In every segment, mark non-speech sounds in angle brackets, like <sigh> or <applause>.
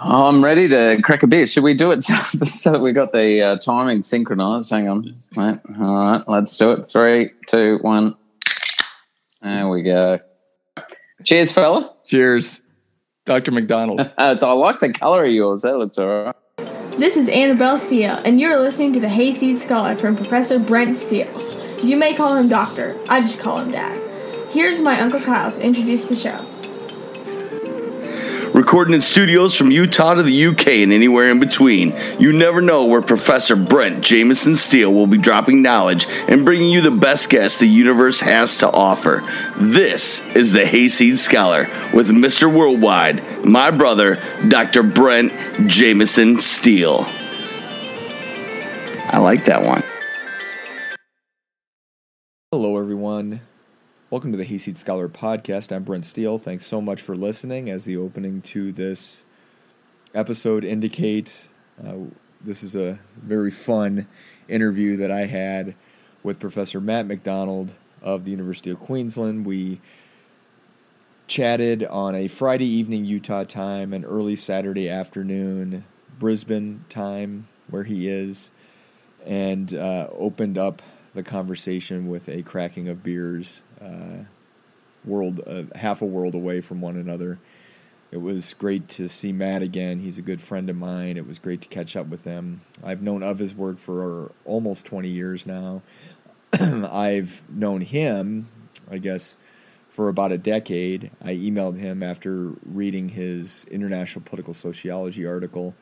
I'm ready to crack a beer. Should we do it so, <laughs> so that we got the uh, timing synchronized? Hang on. Right. All right. Let's do it. Three, two, one. There we go. Cheers, fella. Cheers, Dr. McDonald. <laughs> Uh, I like the color of yours. That looks all right. This is Annabelle Steele, and you're listening to the Hayseed Scholar from Professor Brent Steele. You may call him Doctor. I just call him Dad. Here's my Uncle Kyle to introduce the show. Recording in studios from Utah to the UK and anywhere in between. You never know where Professor Brent Jameson Steele will be dropping knowledge and bringing you the best guests the universe has to offer. This is the Hayseed Scholar with Mr. Worldwide, my brother, Dr. Brent Jameson Steele. I like that one. Hello, everyone. Welcome to the Hayseed Scholar podcast. I'm Brent Steele. Thanks so much for listening. As the opening to this episode indicates, uh, this is a very fun interview that I had with Professor Matt McDonald of the University of Queensland. We chatted on a Friday evening Utah time and early Saturday afternoon Brisbane time, where he is, and uh, opened up the conversation with a cracking of beers, uh, world uh, half a world away from one another. It was great to see Matt again. He's a good friend of mine. It was great to catch up with him. I've known of his work for almost 20 years now. <clears throat> I've known him, I guess, for about a decade. I emailed him after reading his International Political Sociology article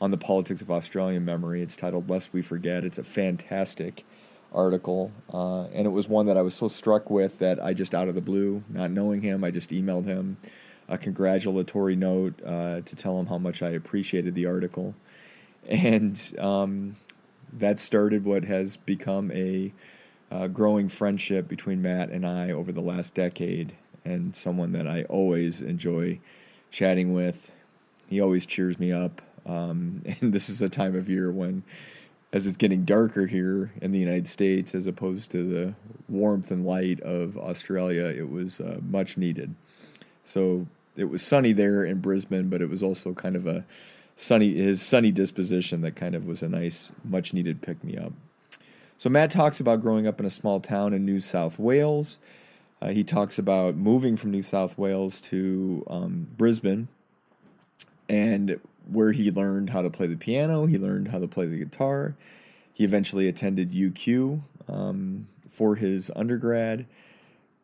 on the politics of Australian memory. It's titled Lest We Forget. It's a fantastic article, uh, and it was one that I was so struck with that I just out of the blue, not knowing him, I just emailed him a congratulatory note uh, to tell him how much I appreciated the article, and um, that started what has become a uh, growing friendship between Matt and I over the last decade, and someone that I always enjoy chatting with. He always cheers me up, um, <laughs> and this is a time of year when as it's getting darker here in the United States as opposed to the warmth and light of Australia, it was uh, much needed. So it was sunny there in Brisbane, but it was also kind of a sunny his sunny disposition that kind of was a nice, much needed pick me up. So Matt talks about growing up in a small town in New South Wales. Uh, he talks about moving from New South Wales to um, Brisbane and where he learned how to play the piano, he learned how to play the guitar. He eventually attended UQ um, for his undergrad,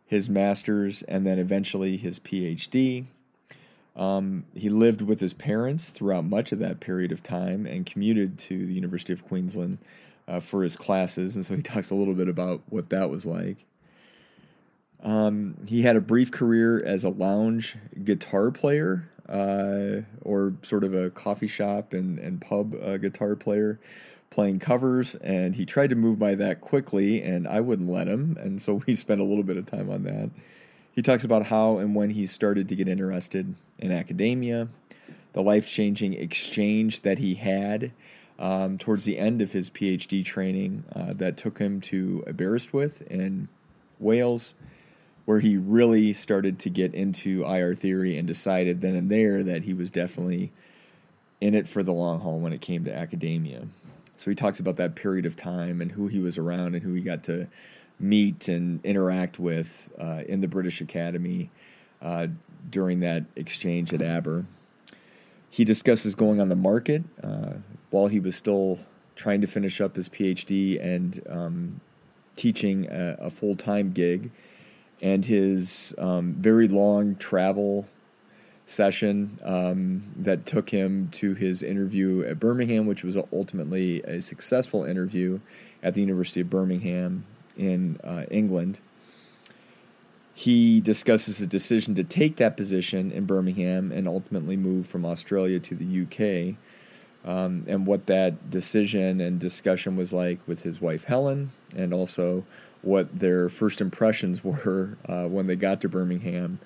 his master's, and then eventually his PhD. Um, he lived with his parents throughout much of that period of time and commuted to the University of Queensland uh, for his classes. And so he <laughs> talks a little bit about what that was like. Um, he had a brief career as a lounge guitar player uh, or sort of a coffee shop and, and pub uh, guitar player playing covers. And he tried to move by that quickly, and I wouldn't let him. And so we <laughs> spent a little bit of time on that. He talks about how and when he started to get interested in academia, the life changing exchange that he had um, towards the end of his PhD training uh, that took him to Aberystwyth in Wales where he really started to get into IR theory and decided then and there that he was definitely in it for the long haul when it came to academia. So he talks about that period of time and who he was around and who he got to meet and interact with uh, in the British Academy uh, during that exchange at Aber. He discusses going on the market uh, while he was still trying to finish up his PhD and um, teaching a, a full time gig and his um, very long travel session um, that took him to his interview at Birmingham, which was ultimately a successful interview at the University of Birmingham in uh, England. He discusses the decision to take that position in Birmingham and ultimately move from Australia to the UK, um, and what that decision and discussion was like with his wife Helen, and also what their first impressions <laughs> were uh, when they got to Birmingham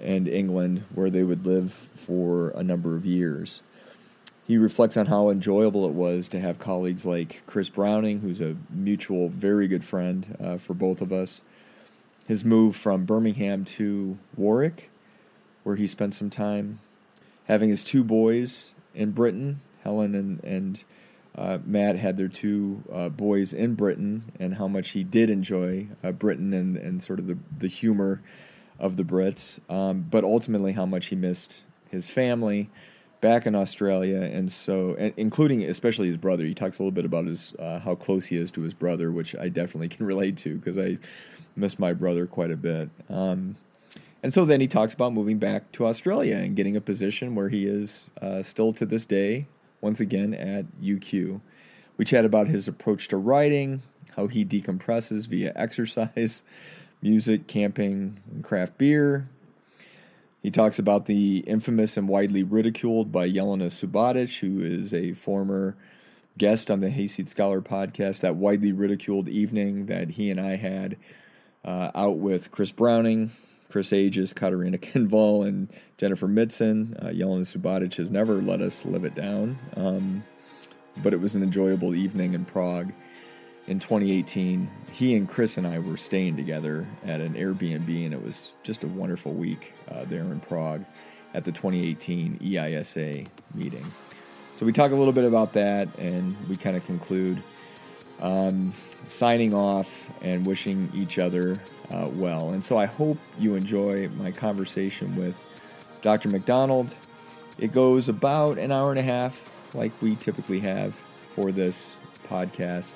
and England, where they would live for a number of years. He reflects on how enjoyable it was to have colleagues like Chris Browning, who's a mutual, very good friend uh, for both of us. His move from Birmingham to Warwick, where he spent some time, having his two boys in Britain. Helen and and uh, Matt had their two uh, boys in Britain, and how much he did enjoy uh, Britain and and sort of the the humor of the Brits, um, but ultimately how much he missed his family back in Australia, and so and including especially his brother. He talks a little bit about his uh, how close he is to his brother, which I definitely can <laughs> relate to because I miss my brother quite a bit. Um, and so then he talks about moving back to Australia and getting a position where he is uh, still to this day, once again at UQ. We chat about his approach to writing, how he decompresses via exercise, <laughs> music, camping, and craft beer, he talks about the infamous and widely ridiculed by Jelena Subotic, who is a former guest on the Hayseed Scholar podcast, that widely ridiculed evening that he and I had uh, out with Chris Browning, Chris Agius, Katarina <laughs> Kinval, and Jennifer Mitzen. Uh, Jelena Subotic has never let us live it down, um, but it was an enjoyable evening in Prague in 2018, he and Chris and I were staying together at an Airbnb, and it was just a wonderful week uh, there in Prague at the 2018 EISA meeting. So we talk a little bit about that, and we kind of conclude um, signing off and wishing each other uh, well. And so I hope you enjoy my conversation with Dr. McDonald. It goes about an hour and a half, like we typically have for this podcast.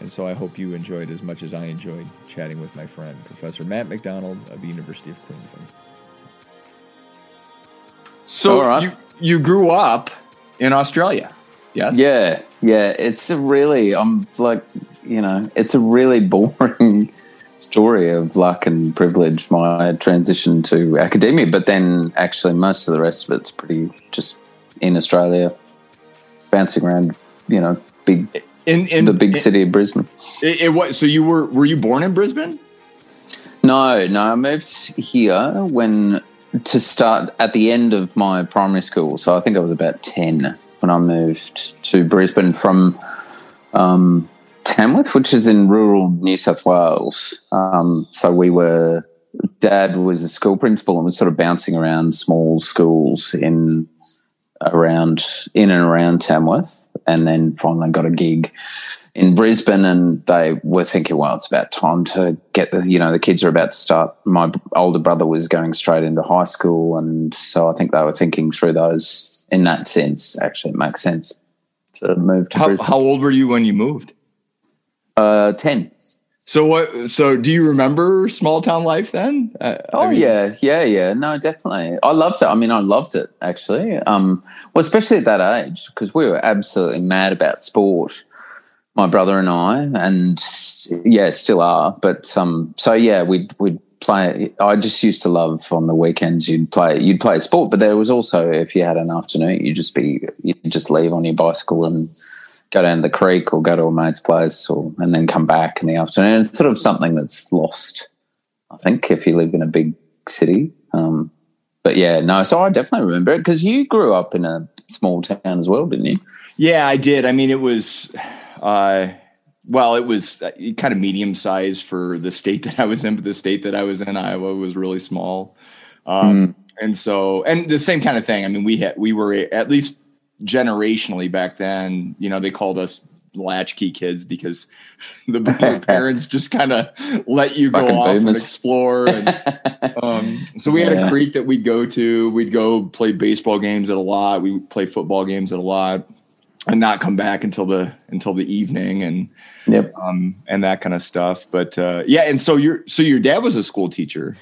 And so I hope you enjoyed as much as I enjoyed chatting with my friend, Professor Matt McDonald of the University of Queensland. So right. you you grew up in Australia, yes? Yeah, yeah. It's a really I'm like you know it's a really <laughs> boring story of luck and privilege. My transition to academia, but then actually most of the rest of it's pretty just in Australia, bouncing around. You know, big in, in the big in, city of Brisbane. It, it was so you were were you born in Brisbane? No, no. I moved here when to start at the end of my primary school. So I think I was about ten when I moved to Brisbane from um, Tamworth, which is in rural New South Wales. Um, so we were. Dad was a school principal and was sort of bouncing around small schools in around in and around Tamworth and then finally got a gig in Brisbane, and they were thinking, well, it's about time to get the, you know, the kids are about to start. My older brother was going straight into high school, and so I think they were thinking through those in that sense. Actually, it makes sense to move to how, How old were you when you moved? Uh, ten. So what? So do you remember small town life then? Uh, oh I mean, yeah, yeah, yeah. No, definitely. I loved it. I mean, I loved it actually. Um, well, especially at that age because we were absolutely mad about sport. My brother and I, and yeah, still are. But um, so yeah, we'd we'd play. I just used to love on the weekends. You'd play. You'd play sport, but there was also if you had an afternoon, you'd just be you'd just leave on your bicycle and go down the creek or go to a mate's place or and then come back in the afternoon. It's sort of something that's lost, I think, if you live in a big city. Um, but yeah, no, so I definitely remember it because you grew up in a small town as well, didn't you? Yeah, I did. I mean, it was, uh, well, it was uh, kind of medium sized for the state that I was in, but the state that I was in, Iowa, was really small. Um, mm. And so, and the same kind of thing. I mean, we had, we were at least generationally back then, you know, they called us latchkey kids because <laughs> the, the <laughs> parents just kind of let you go Fucking off and explore. And, <laughs> um, so we had a creek that we'd go to. We'd go play baseball games at a lot. We play football games at a lot, and not come back until the until the evening and yep. um, and that kind of stuff. But uh, yeah, and so your so your dad was a school teacher.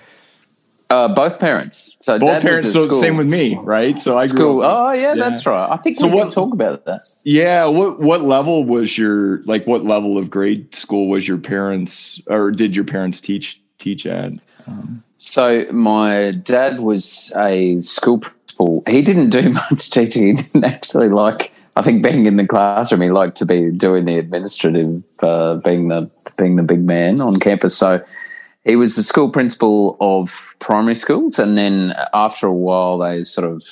Uh, both parents. So both parents. So school. same with me, right? So I grew. Up, oh yeah, yeah, that's right. I think so we what, talk about that. Yeah. What what level was your like? What level of grade school was your parents, or did your parents teach teach at? Um, so my dad was a school principal. He didn't do <laughs> much teaching. He didn't actually like. I think being in the classroom, he liked to be doing the administrative, uh, being the being the big man on campus. So he was the school principal of primary schools, and then after a while, they sort of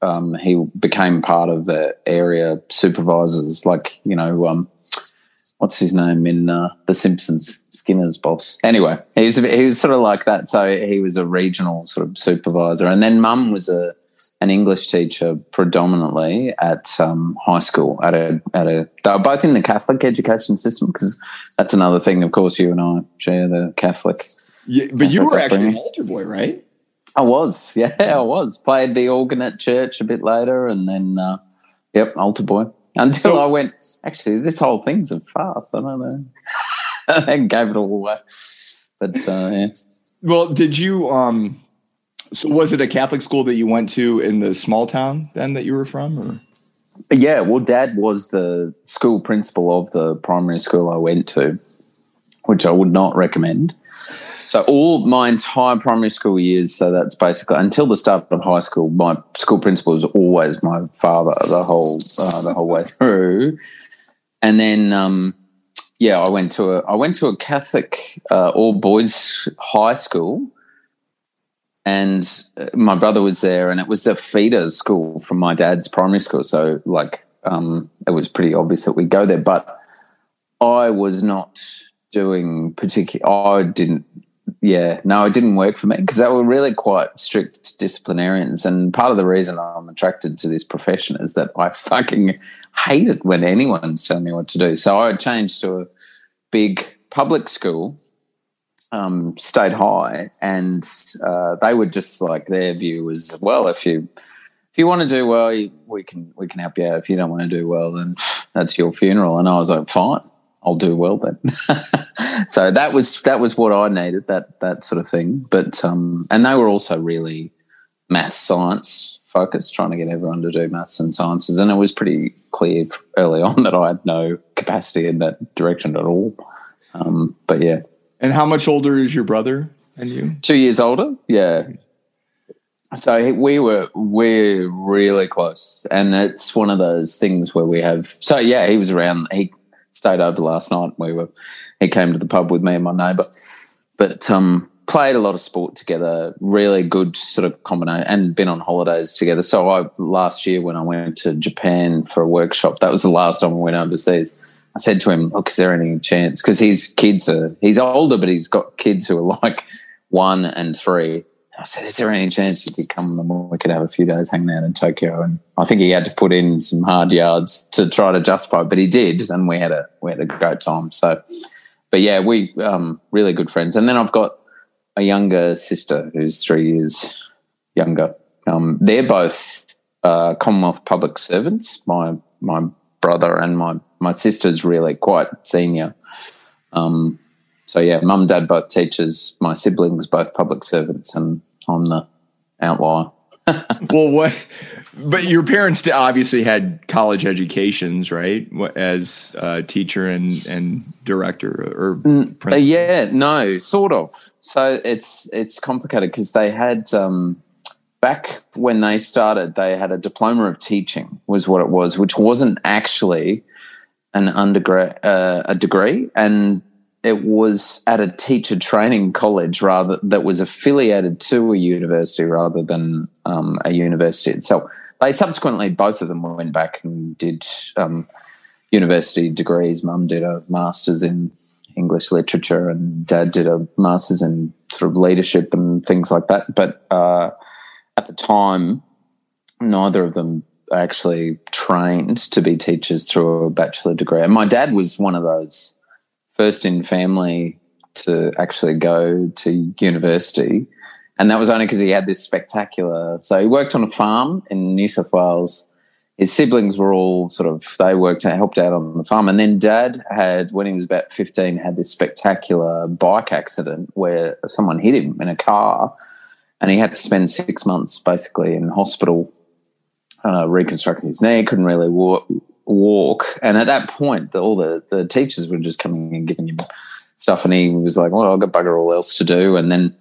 um, he became part of the area supervisors, like you know, um, what's his name in uh, The Simpsons, Skinner's boss. Anyway, he was he was sort of like that. So he was a regional sort of supervisor, and then Mum was a an English teacher predominantly at um, high school. At a at a they were both in the Catholic education system because that's another thing. Of course, you and I share the Catholic. Yeah, but you were actually an altar boy, right? I was, <laughs> yeah, I was. Played the organ at church a bit later, and then, uh, yep, altar boy. <laughs> Until So- I went, actually, this whole thing's a fast. I don't know. <laughs> and gave it all away. But uh, yeah. Well, did you? um So was it a Catholic school that you went to in the small town then that you were from? Or? Yeah, well, Dad was the school principal of the primary school I went to, which I would not recommend. So all my entire primary school years, so that's basically until the start of high school, my school principal was always my father the whole uh, the whole way through. And then, um, yeah, I went to a I went to a Catholic uh, all boys high school, and uh, my brother was there, and it was a feeder school from my dad's primary school. So, like, um, it was pretty obvious that we'd go there. But I was not doing particular. I didn't. Yeah, no, it didn't work for me because they were really quite strict disciplinarians. And part of the reason I'm attracted to this profession is that I <laughs> fucking hate it when anyone's telling me what to do. So I changed to a big public school um, stayed high, and uh, they were just like their view was well, if you if you want to do well, we can we can help you out. If you don't want to do well, then that's your funeral. And I was like, fine, I'll do well then. <laughs> so that was that was what I needed that that sort of thing. But um, and they were also really math science focused, trying to get everyone to do maths and sciences, and it was pretty clear early on <laughs> that I had no capacity in that direction at all. Um, but yeah, And how much older is your brother and you? two years older. Yeah. So we were we're really close, and it's one of those things where we have. So yeah, he was around. He stayed over last night. We were. He came to the pub with me and my neighbour, but um, played a lot of sport together. Really good sort of combination, and been on holidays together. So I last year when I went to Japan for a workshop, that was the last time I went overseas. I said to him, "Look, is there any chance?" Because his kids are he's older, but he's got kids who are like one and three. I said, "Is there any chance you could come and we could have a few days hanging out in Tokyo?" And I think he had to put in some hard yards to try to justify, it, but he did, and we had a we had a great time. So, but yeah, we um, really good friends. And then I've got a younger sister who's three years younger. Um, they're both uh, Commonwealth public servants. My my brother and my my sister's really quite senior. Um, so yeah, mum, dad both teachers. My siblings both public servants, and I'm the outlier. <laughs> well, what? But your parents obviously had college educations, right? As a teacher and and director or Uh, principal. yeah, no, sort of. So it's it's complicated because they had um, back when they started, they had a diploma of teaching, was what it was, which wasn't actually an undergrad uh, a degree, and it was at a teacher training college rather that was affiliated to a university rather than um, a university itself. They subsequently both of them went back and did um, university degrees. Mum did a master's in English literature, and Dad did a master's in sort of leadership and things like that. But uh, at the time, neither of them actually trained to be teachers through a bachelor degree. And my dad was one of those first in family to actually go to university. And that was only because he had this spectacular. So he worked on a farm in New South Wales. His siblings were all sort of, they worked, helped out on the farm. And then dad had, when he was about 15, had this spectacular bike accident where someone hit him in a car. And he had to spend six months basically in hospital uh, reconstructing his knee, couldn't really walk, walk. And at that point, the, all the, the teachers were just coming and giving him stuff. And he was like, well, I've got bugger all else to do. And then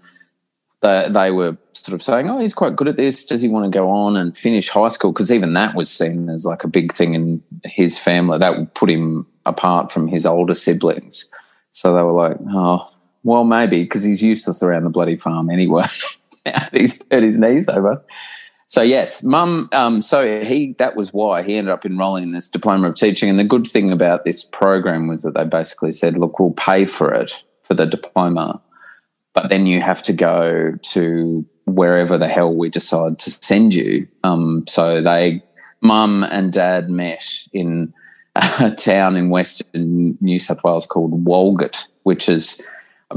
they, they were sort of saying, oh, he's quite good at this. Does he want to go on and finish high school? Because even that was seen as like a big thing in his family. That would put him apart from his older siblings. So they were like, oh, well, maybe because he's useless around the bloody farm anyway. <laughs> he's hurt his knees over. So yes, mum. Um, so he that was why he ended up enrolling in this diploma of teaching. And the good thing about this program was that they basically said, "Look, we'll pay for it for the diploma, but then you have to go to wherever the hell we decide to send you. Um, so they, mum and dad met in <laughs> a town in western New South Wales called Walgett, which is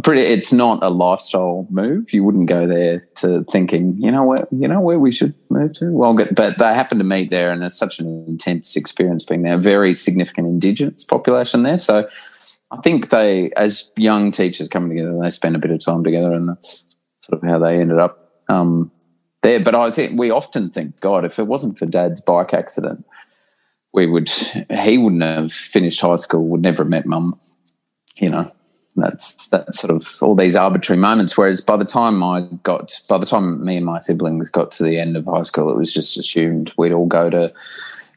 pretty. It's not a lifestyle move. You wouldn't go there to thinking, you know where, you know where we should move to Walgett. But they happened to meet there, and it's such an intense experience being there. Very significant Indigenous population there, so. I think they, as young teachers coming together, they spend a bit of time together, and that's sort of how they ended up um, there. But I think we often think, God, if it wasn't for Dad's bike accident, we would he wouldn't have finished high school, would never have met Mum. You know, that's that sort of all these arbitrary moments. Whereas by the time I got, by the time me and my siblings got to the end of high school, it was just assumed we'd all go to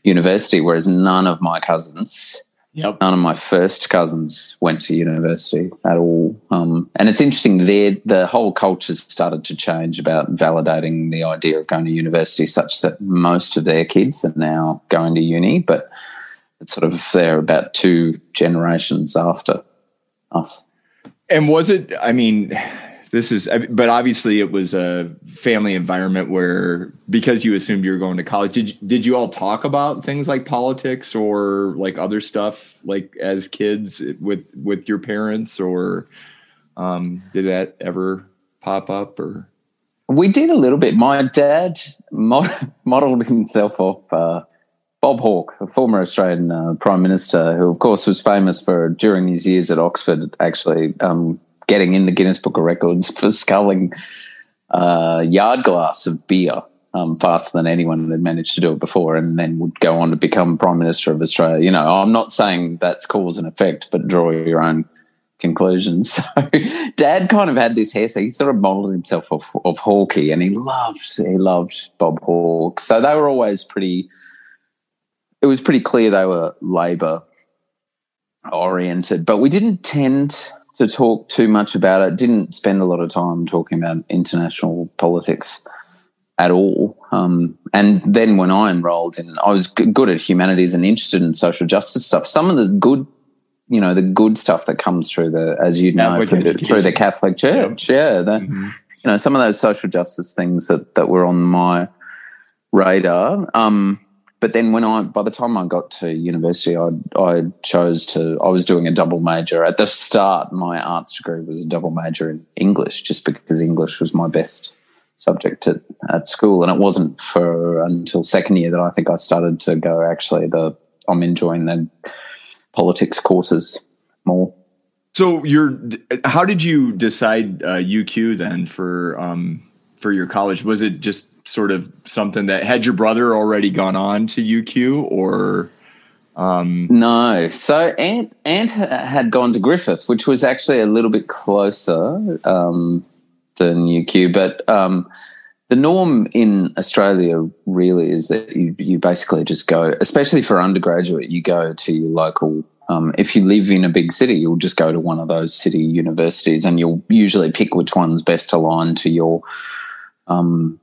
university. Whereas none of my cousins Yep. None of my first cousins went to university at all. Um, and it's interesting there, the whole culture started to change about validating the idea of going to university, such that most of their kids are now going to uni, but it's sort of they're about two generations after us. And was it, I mean, this is, but obviously it was a family environment where, because you assumed you were going to college, did, did you all talk about things like politics or like other stuff, like as kids with, with your parents or um, did that ever pop up or? We did a little bit. My dad mod- <laughs> modeled himself off uh, Bob Hawke, a former Australian uh, Prime Minister, who, of course, was famous for during his years at Oxford actually um, getting in the Guinness Book of Records for sculling uh, yard glass of beer um, faster than anyone had managed to do it before, and then would go on to become Prime Minister of Australia. You know, I'm not saying that's cause and effect, but draw your own conclusions. <laughs> So, Dad kind of had this hair, so he sort of modelled himself off of Hawkey, and he loved he loved Bob Hawke. So they were always pretty. It was pretty clear they were Labor oriented, but we didn't tend to talk too much about it. Didn't spend a lot of time talking about international politics at all. Um, and then when I enrolled in, I was good at humanities and interested in social justice stuff. Some of the good, you know, the good stuff that comes through the, as you know, through the, through the Catholic Church. Yeah, the, you know, some of those social justice things that that were on my radar. Um, but then when I, by the time I got to university, I I chose to. I was doing a double major at the start. My arts degree was a double major in English, just because English was my best subject at, at school, and it wasn't for until second year that I think I started to go. Actually, the I'm enjoying the politics courses more. So you're, how did you decide uh, UQ then for, um, for your college? Was it just sort of something that had your brother already gone on to UQ or? Um, No. So Ant Ant had gone to Griffith, which was actually a little bit closer um, than UQ, but um, the norm in Australia really is that you, you basically just go, especially for undergraduate, you go to your local. Um, if you live in a big city, you'll just go to one of those city universities, and you'll usually pick which one's best aligned to your um,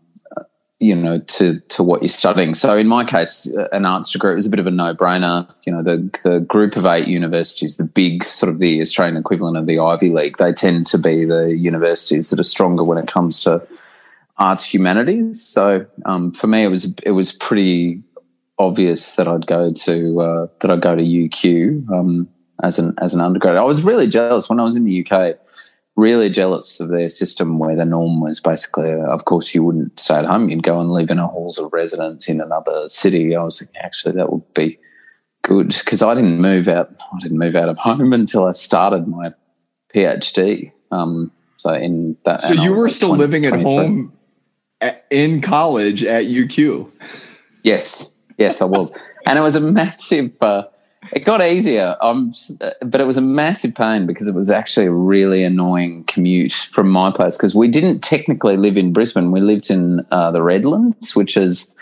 you know to to what you're studying. So in my case uh, an arts degree was a bit of a no-brainer. You know the the group of eight universities the big sort of the australian equivalent of the ivy league they tend to be the universities that are stronger when it comes to arts humanities. So um, for me it was it was pretty obvious that I'd go to uh, that I'd go to UQ um, as an as an undergrad. I was really jealous when I was in the UK really jealous of their system where the norm was basically, of course, you wouldn't stay at home. You'd go and live in a halls of residence in another city. I was thinking, actually, that would be good because I didn't move out. I didn't move out of <laughs> home until I started my PhD. Um, so in that, so you were like still 20 living at 23. home at, in college at UQ. Yes, yes, I was, and it was a massive. Uh, it got easier, um, but it was a massive pain because it was actually a really annoying commute from my place because we didn't technically live in Brisbane. We lived in uh, the Redlands, which is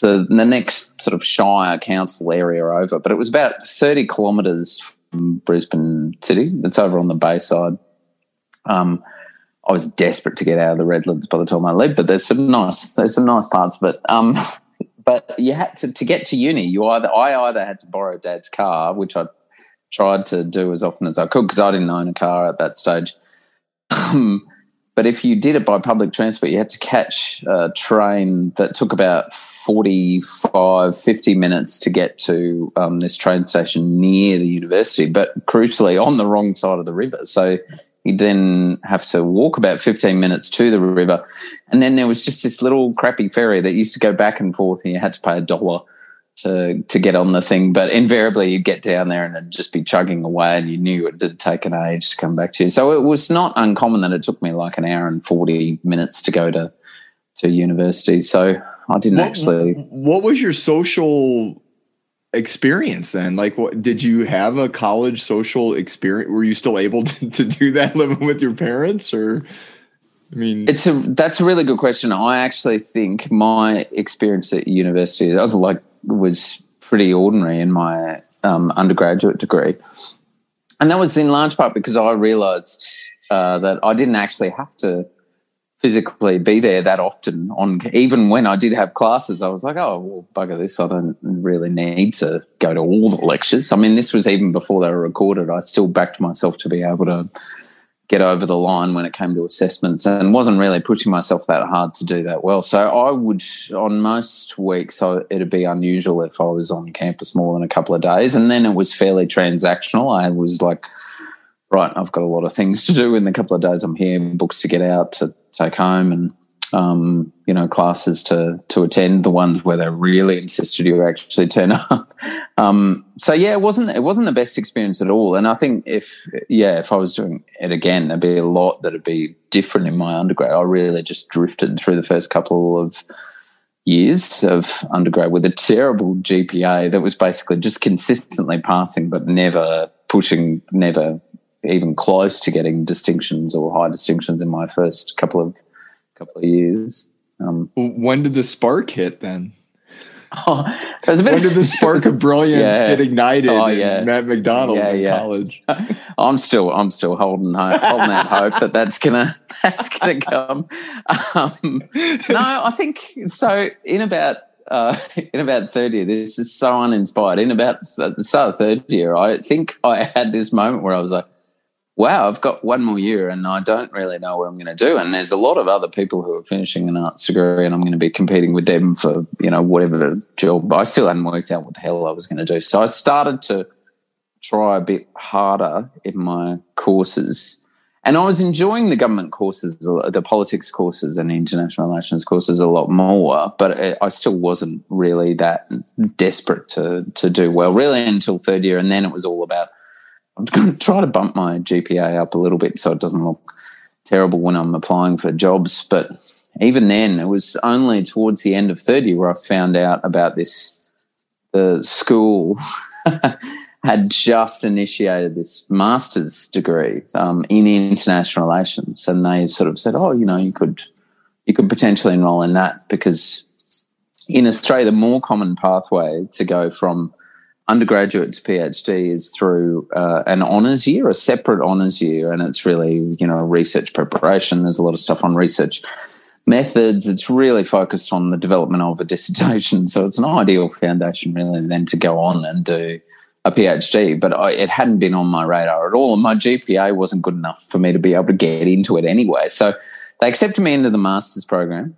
the, the next sort of Shire council area over, but it was about 30 kilometres from Brisbane City. It's over on the Bayside. Um, I was desperate to get out of the Redlands by the time I left, but there's some nice there's some nice parts. But um, <laughs> but you had to to get to uni. You either I either had to borrow Dad's car, which I tried to do as often as I could because I didn't own a car at that stage, <clears throat> but if you did it by public transport, you had to catch a train that took about 45, 50 minutes to get to um, this train station near the university, but crucially on the wrong side of the river. So you then have to walk about 15 minutes to the river. And then there was just this little crappy ferry that used to go back and forth, and you had to pay a dollar to to get on the thing. But invariably, you'd get down there and it'd just be chugging away, and you knew it did take an age to come back to you. So it was not uncommon that it took me like an hour and 40 minutes to go to to university. So I didn't what, actually. What was your social experience then? Like, what did you have a college social experience? Were you still able <laughs> to, to do that living with your parents, or? I mean, it's a that's a really good question. I actually think my experience at university, I was like was pretty ordinary in my um, undergraduate degree. And that was in large part because I realized uh, that I didn't actually have to physically be there that often on even when I did have classes I was like oh well bugger this I don't really need to go to all the lectures I mean this was even before they were recorded I still backed myself to be able to get over the line when it came to assessments and wasn't really pushing myself that hard to do that well. So I would, on most weeks, it'd be unusual if I was on campus more than a couple of days. And then it was fairly transactional. I was like, right, I've got a lot of things to do in the couple of days I'm here, books to get out, to take home, and um, you know, classes to to attend, the ones where they really insisted you actually turn <laughs> up. um, so yeah, it wasn't it wasn't the best experience at all. And I think if yeah, if I was doing it again, there'd be a lot that'd be different in my undergrad. I really just drifted through the first couple of years of undergrad with a terrible GPA that was basically just consistently passing, but never pushing, never even close to getting distinctions or high distinctions in my first couple of couple of years. Um, when did the spark hit then? <laughs> Oh, was a bit when did the <laughs> spark of brilliance yeah. get ignited oh, yeah. at McDonald yeah, in yeah. college? <laughs> I'm still I'm still holding hope, holding out hope that that's gonna that's gonna come. Um, no, I think so. In about uh, in about third year, this is so uninspired. In about the start of third year, I think I had this moment where I was like, wow, I've got one more year and I don't really know what I'm going to do. And there's a lot of other people who are finishing an arts degree and I'm going to be competing with them for, you know, whatever job. I still hadn't worked out what the hell I was going to do. So I started to try a bit harder in my courses. And I was enjoying the government courses, the politics courses and international relations courses a lot more, but I still wasn't really that desperate to, to do well, really, until third year. And then it was all about – I'm going to try to bump my GPA up a little bit so it doesn't look terrible when I'm applying for jobs. But even then, it was only towards the end of third year where I found out about this. The school <laughs> had just initiated this master's degree um, in international relations, and they sort of said, "Oh, you know, you could you could potentially enroll in that because in Australia, the more common pathway to go from undergraduate to PhD is through uh, an honours year, a separate honours year, and it's really you know research preparation. There's a lot of stuff on research methods. It's really focused on the development of a dissertation, <laughs> so it's an ideal foundation really then to go on and do a PhD. But I, it hadn't been on my radar at all, and my GPA wasn't good enough for me to be able to get into it anyway. So they accepted me into the master's program,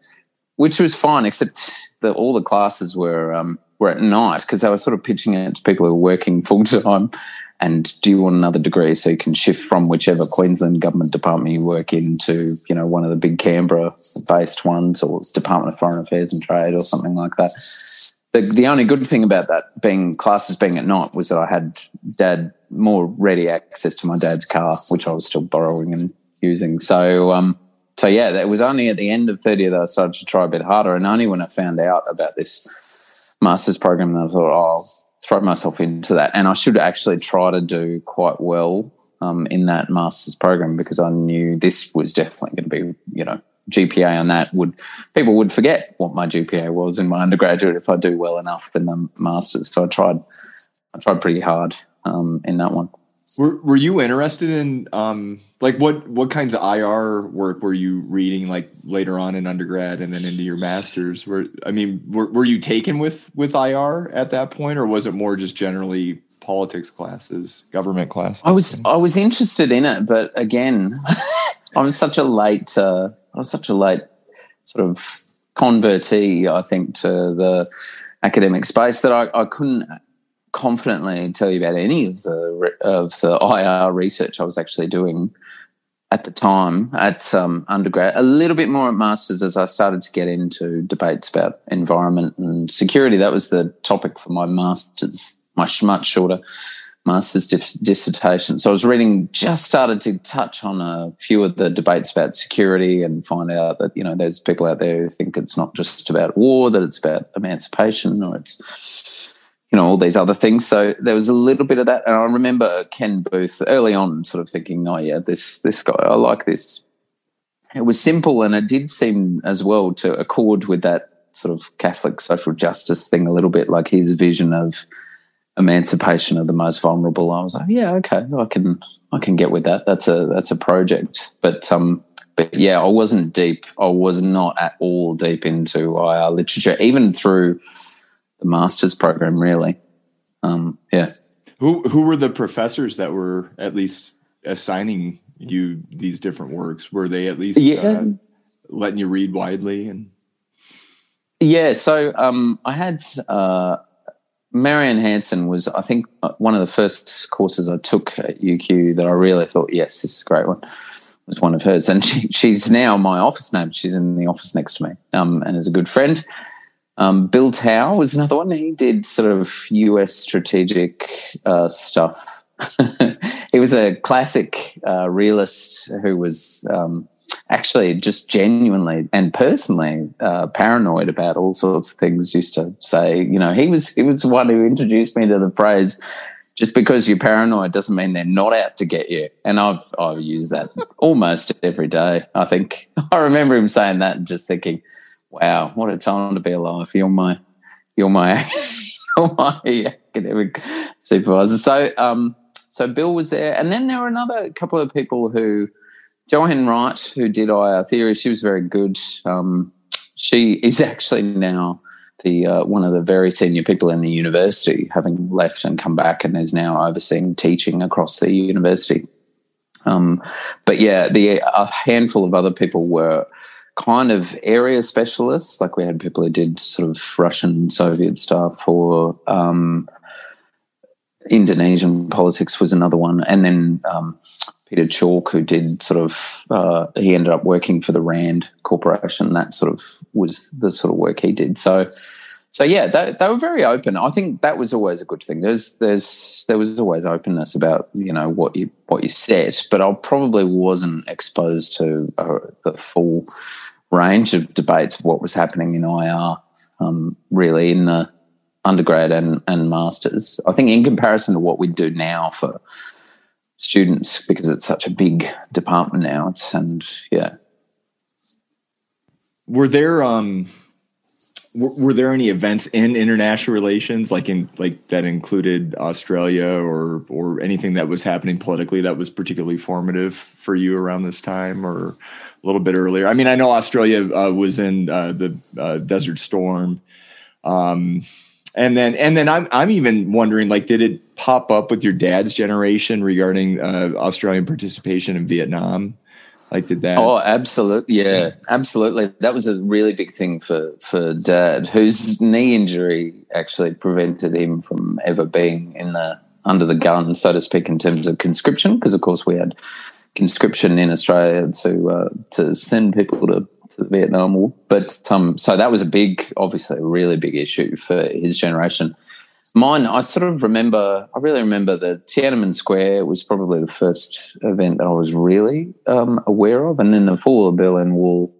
which was fine, except that all the classes were um, were at night because they were sort of pitching it to people who were working <laughs> full time. And do you want another degree so you can shift from whichever Queensland government department you work in to, you know, one of the big Canberra based ones or Department of Foreign Affairs and Trade or something like that. The, the only good thing about that being classes being at night was that I had dad more ready access to my dad's car, which I was still borrowing and using. So, um, so yeah, it was only at the end of 30 that I started to try a bit harder. And only when I found out about this master's program and I thought, oh, I'll throw myself into that. And I should actually try to do quite well um, in that master's program because I knew this was definitely going to be, you know, GPA on that would people would forget what my GPA was in my undergraduate if I do well enough in the masters. So I tried, I tried pretty hard um, in that one. Were Were you interested in um, like what what kinds of IR work were you reading like later on in undergrad and then into your masters? Were I mean, were were you taken with with IR at that point, or was it more just generally politics classes, government classes? I was I was interested in it, but again, <laughs> I'm such a late. Uh, I was such a late sort of convertee, I think, to the academic space that I, I couldn't confidently tell you about any of the of the IR research I was actually doing at the time at um, undergrad, a little bit more at masters as I started to get into debates about environment and security. That was the topic for my masters, much much shorter master's dissertation. So I was reading, just started to touch on a few of the debates about security and find out that you know there's people out there who think it's not just about war, that it's about emancipation, or it's you know all these other things. So there was a little bit of that, and I remember Ken Booth early on, sort of thinking, "Oh yeah, this this guy, I like this." It was simple, and it did seem as well to accord with that sort of Catholic social justice thing a little bit, like his vision of emancipation of the most vulnerable. I was like, "Yeah, okay, I can I can get with that. That's a that's a project." But um, but yeah, I wasn't deep. I was not at all deep into IR literature, even through the master's program, really. Um, yeah. Who who were the professors that were at least assigning you these different works? Were they at least yeah. uh, letting you read widely and? Yeah, so um, I had uh, Marianne Hanson was, I think, uh, one of the first courses I took at UQ that I really thought, yes, this is a great one. Was one of hers, and she, she's now my office name. She's in the office next to me, um, and is a good friend. Um, Bill Tow was another one. He did sort of US strategic uh, stuff. <laughs> he was a classic uh, realist who was um, actually just genuinely and personally uh, paranoid about all sorts of things. Used to say, you know, he was he was the one who introduced me to the phrase. Just because you're paranoid doesn't mean they're not out to get you. And I've I've used that almost every day. I think <laughs> I remember him saying that and just thinking, wow, what a time to be alive. You're my, you're my, <laughs> you're my academic supervisor. So, um, so Bill was there, and then there were another couple of people who, Joanne Wright, who did IR theory, she was very good. Um, she is actually now the uh, one of the very senior people in the university, having left and come back, and is now overseeing teaching across the university. Um, but yeah, the a handful of other people were kind of area specialists. Like we had people who did sort of Russian Soviet stuff or um, Indonesian politics was another one. And then um, Peter Chalk, who did sort of, uh, he ended up working for the RAND Corporation. That sort of was the sort of work he did. So, so yeah, they, they were very open. I think that was always a good thing. There's there's there was always openness about you know what you what you set, but I probably wasn't exposed to uh, the full range of debates of what was happening in IR. Um, really, in the undergrad and and masters, I think in comparison to what we do now for students, because it's such a big department now. It's and yeah. Were there um were, were, there any events in international relations like in like that included australia or or anything that was happening politically that was particularly formative for you around this time or a little bit earlier i mean i know australia uh, was in uh, the uh, desert storm um, and then and then I'm I'm even wondering like did it pop up with your dad's generation regarding uh, Australian participation in Vietnam? Like did that? Oh, absolutely. Yeah, absolutely. That was a really big thing for for Dad, whose knee injury actually prevented him from ever being in the under the gun, so to speak, in terms of conscription. Because of course we had conscription in Australia to uh, to send people to, to the Vietnam War. But um, so that was a big, obviously, a really big issue for his generation. Mine, I sort of remember, I really remember the Tiananmen Square was probably the first event that I was really um, aware of. And then the fall of Berlin Wall.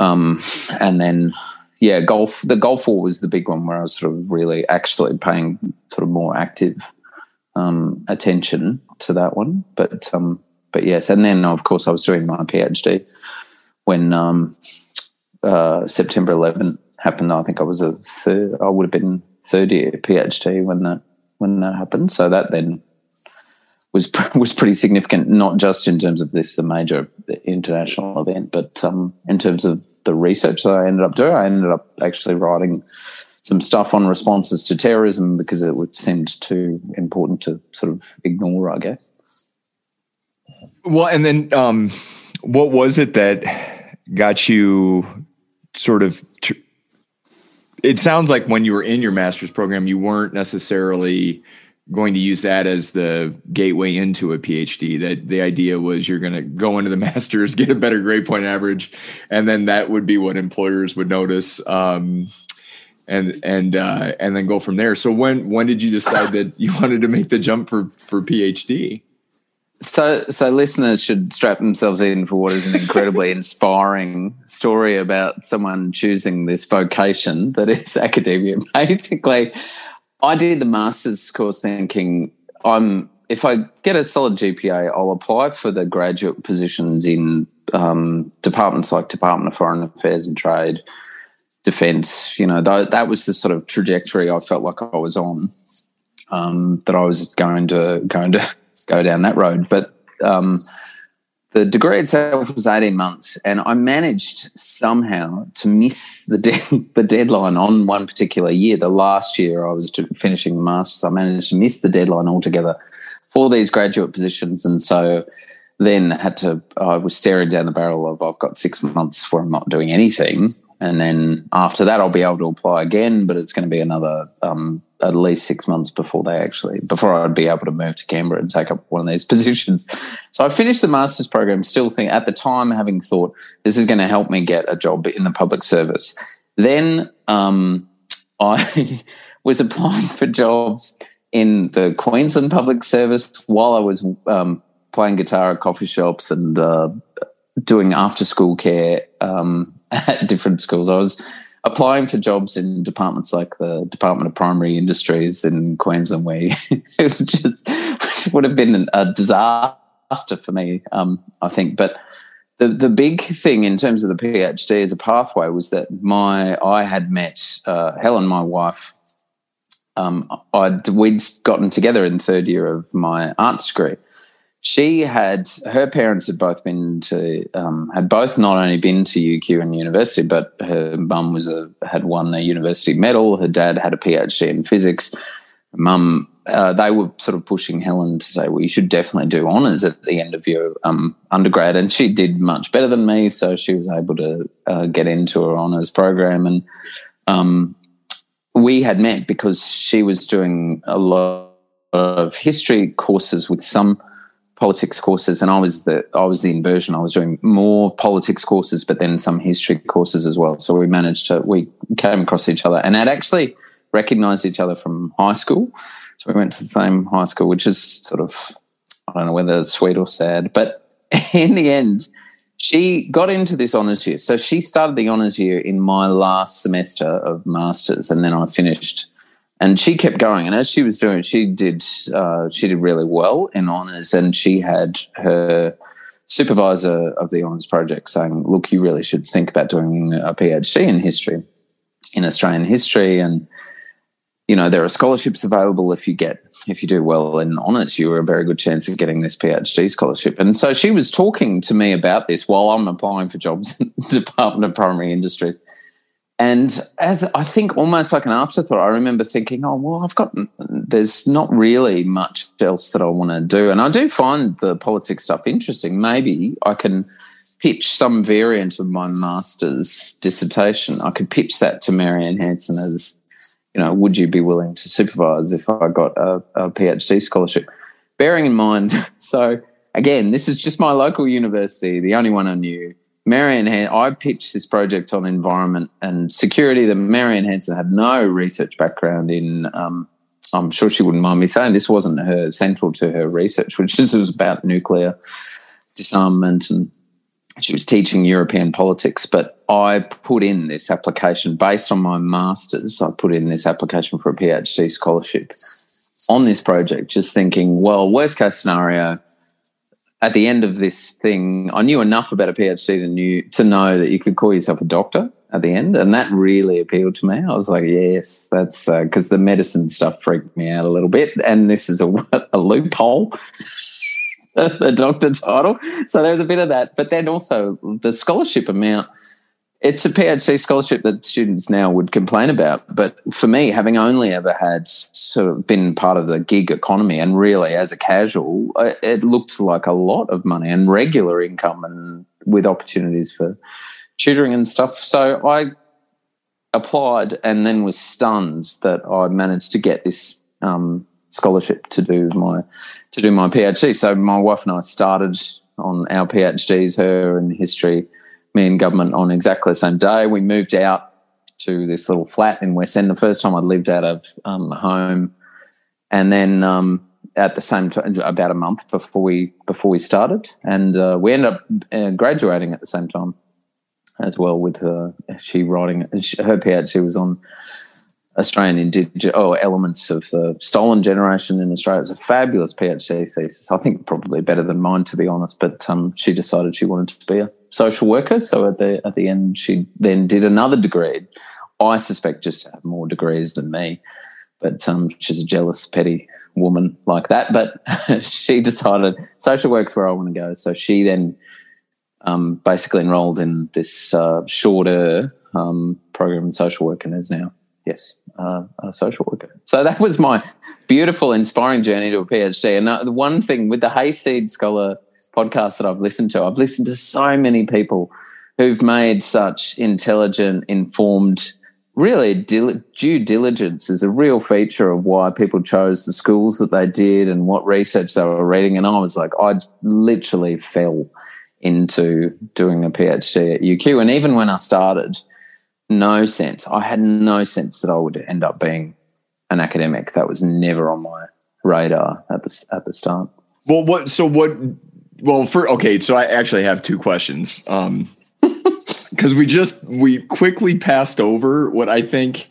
Um, and then, yeah, golf, the Gulf War was the big one where I was sort of really actually paying sort of more active um, attention to that one. But, um, but yes, and then of course I was doing my PhD when um, uh, September 11th happened. I think I was a third, I would have been third year PhD when that when that happened. So that then was <laughs> was pretty significant, not just in terms of this a major international event, but um, in terms of the research that I ended up doing. I ended up actually writing some stuff on responses to terrorism because it would seemed too important to sort of ignore, I guess. Well, and then um, what was it that got you sort of? It sounds like when you were in your master's program, you weren't necessarily going to use that as the gateway into a PhD. That the idea was you're going to go into the <laughs> master's, get a better grade point average, and then that would be what employers would notice. Um, and and uh, and then go from there. So when when did you decide that you <laughs> wanted to make the jump for for PhD? So, so listeners should strap themselves in for what is an incredibly <laughs> inspiring story about someone choosing this vocation that is <laughs> academia. Basically, I did the master's course thinking I'm if I get a solid GPA, I'll apply for the graduate positions in um, departments like Department of Foreign Affairs and Trade, Defence. You know, th- that was the sort of trajectory I felt like I was on. Um, that I was going to going to go down that road. But um, the degree itself was 18 months, and I managed somehow to miss the, de- <laughs> the deadline on one particular year. The last year I was finishing the master's, I managed to miss the deadline altogether for these graduate positions. And so then had to, I was staring down the barrel of, I've got six months where I'm not doing anything. And then after that, I'll be able to apply again, but it's going to be another um, at least six months before they actually before I'd be able to move to Canberra and take up one of these <laughs> positions. So I finished the master's program, still think at the time having thought this is going to help me get a job in the public service. Then um, <laughs> I was applying for jobs in the Queensland public service while I was um, playing guitar at coffee shops and uh, doing after school care um, at different schools. I was applying for jobs in departments like the Department of Primary Industries in Queensland, where <laughs> it was just which would have been a disaster for me, um, I think. But the the big thing in terms of the PhD as a pathway was that my I had met uh, Helen, my wife. Um, I'd we'd gotten together in third year of my arts degree she had her parents had both been to um, had both not only been to UQ and university, but her mum was a had won the university medal. Her dad had a PhD in physics. Mum, uh, they were sort of pushing Helen to say, "Well, you should definitely do honors at the end of your um, undergrad," and she did much better than me, so she was able to uh, get into her honors program. And um, we had met because she was doing a lot of history courses with some politics courses, and I was the I was the inversion. I was doing more politics courses, but then some history courses as well. So we managed to we came across each other, and had actually recognised each other from high school. So we went to the same high school, which is sort of I don't know whether it's sweet or sad, but <laughs> in the end, she got into this honours year. So she started the honours year in my last semester of masters, and then I finished and she kept going. And as she was doing, she did uh, she did really well in honors, and she had her supervisor of the honors project saying, "Look, you really should think about doing a PhD in history, in Australian history, and you know there are scholarships available if you get." If you do well in honors, you are a very good chance of getting this PhD scholarship. And so she was talking to me about this while I'm applying for jobs in the Department of Primary Industries and as I think almost like an afterthought, I remember thinking, oh, well, I've got, there's not really much else that I want to do. And I do find the politics stuff interesting. Maybe I can pitch some variant of my master's dissertation. I could pitch that to Marianne Hanson as, you know, would you be willing to supervise if I got a, a PhD scholarship? Bearing in mind, <laughs> so again, this is just my local university, the only one I knew Marianne, I pitched this project on environment and security that Marianne Hanson had no research background in. Um, I'm sure she wouldn't mind me saying this wasn't her central to her research, which is was about nuclear disarmament and she was teaching European politics. But I put in this application based on my master's. I put in this application for a PhD scholarship on this project, just thinking, well, worst case scenario, at the end of this thing, I knew enough about a PhD to knew to know that you could call yourself a doctor at the end, and that really appealed to me. I was like, yes, that's because uh, the medicine stuff freaked me out a little bit, and this is a, <laughs> a loophole. <laughs> a doctor title. So there was a bit of that. But then also the scholarship amount it's a PhD scholarship that students now would complain about. But for me, having only ever had sort of been part of the gig economy and really as a casual, it looks like a lot of money and regular income. And with opportunities for tutoring and stuff. So I applied and then was stunned that I managed to get this um, scholarship to do my to do my PhD. So my wife and I started on our PhDs, her in history, me and government on exactly the same day. We moved out to this little flat in West End. The first time I lived out of um, home, and then um, at the same time, about a month before we before we started, and uh, we ended up uh, graduating at the same time as well. With her, she writing her PhD was on Australian indigenous oh elements of the stolen generation in Australia. It's a fabulous PhD thesis. I think probably better than mine, to be honest. But um, she decided she wanted to be a social worker. So at the at the end, she then did another degree. I suspect just to have more degrees than me, but um, she's a jealous, petty woman like that. But <laughs> she decided social work's where I want to go. So she then um, basically enrolled in this uh, shorter um, program in social work and is now yes, uh, a social worker. So that was my beautiful, inspiring journey to a PhD. And uh, the one thing with the Hayseed Scholar podcast that I've listened to, I've listened to so many people who've made such intelligent, informed, really due diligence is a real feature of why people chose the schools that they did and what research they were reading. And I was like, I literally fell into doing a PhD at UQ. And even when I started, no sense. I had no sense that I would end up being an academic. That was never on my radar at the at the start. Well, what? So what? Well, for okay, so I actually have two questions. Um, <laughs> because we just we quickly passed over what I think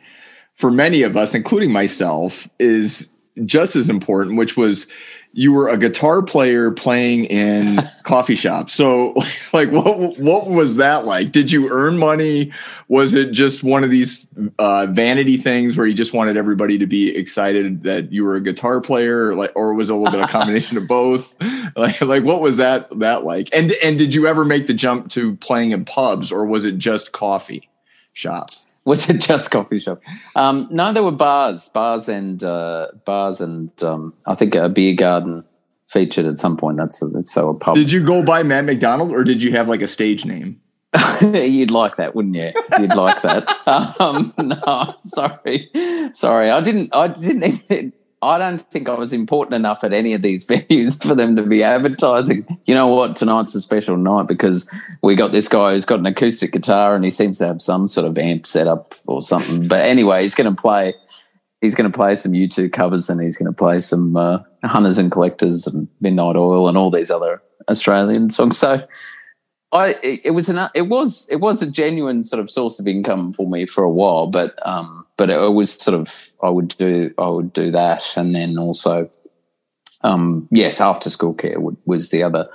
for many of us, including myself, is just as important, which was you were a guitar player playing in <laughs> coffee shops. So <laughs> like what what was that like? Did you earn money? Was it just one of these uh, vanity things where you just wanted everybody to be excited that you were a guitar player like or was it a little bit of a combination of both? <laughs> Like like what was that that like? And and did you ever make the jump to playing in pubs or was it just coffee shops? Was it just coffee shop? Um, no, there were bars, bars and uh, bars and um, I think a beer garden featured at some point. That's, a, so a pub. Did you go by Matt McDonald or did you have like a stage name? <laughs> You'd like that, wouldn't you? You'd like that. <laughs> Um, <laughs> no, sorry, sorry. I didn't. I didn't. I don't think I was important enough at any of these <laughs> venues for them to be advertising. You know what? Tonight's a special night because we got this guy who's got an acoustic guitar and he seems to have some sort of amp setup or something. But anyway, he's going to play. He's going to play some U2 covers and he's going to play some uh, Hunters and Collectors and Midnight Oil and all these other Australian songs. So I it, it was an it was it was a genuine sort of source of income for me for a while, but um, but it was sort of I would do I would do that, and then also, um, yes, after school care would, was the other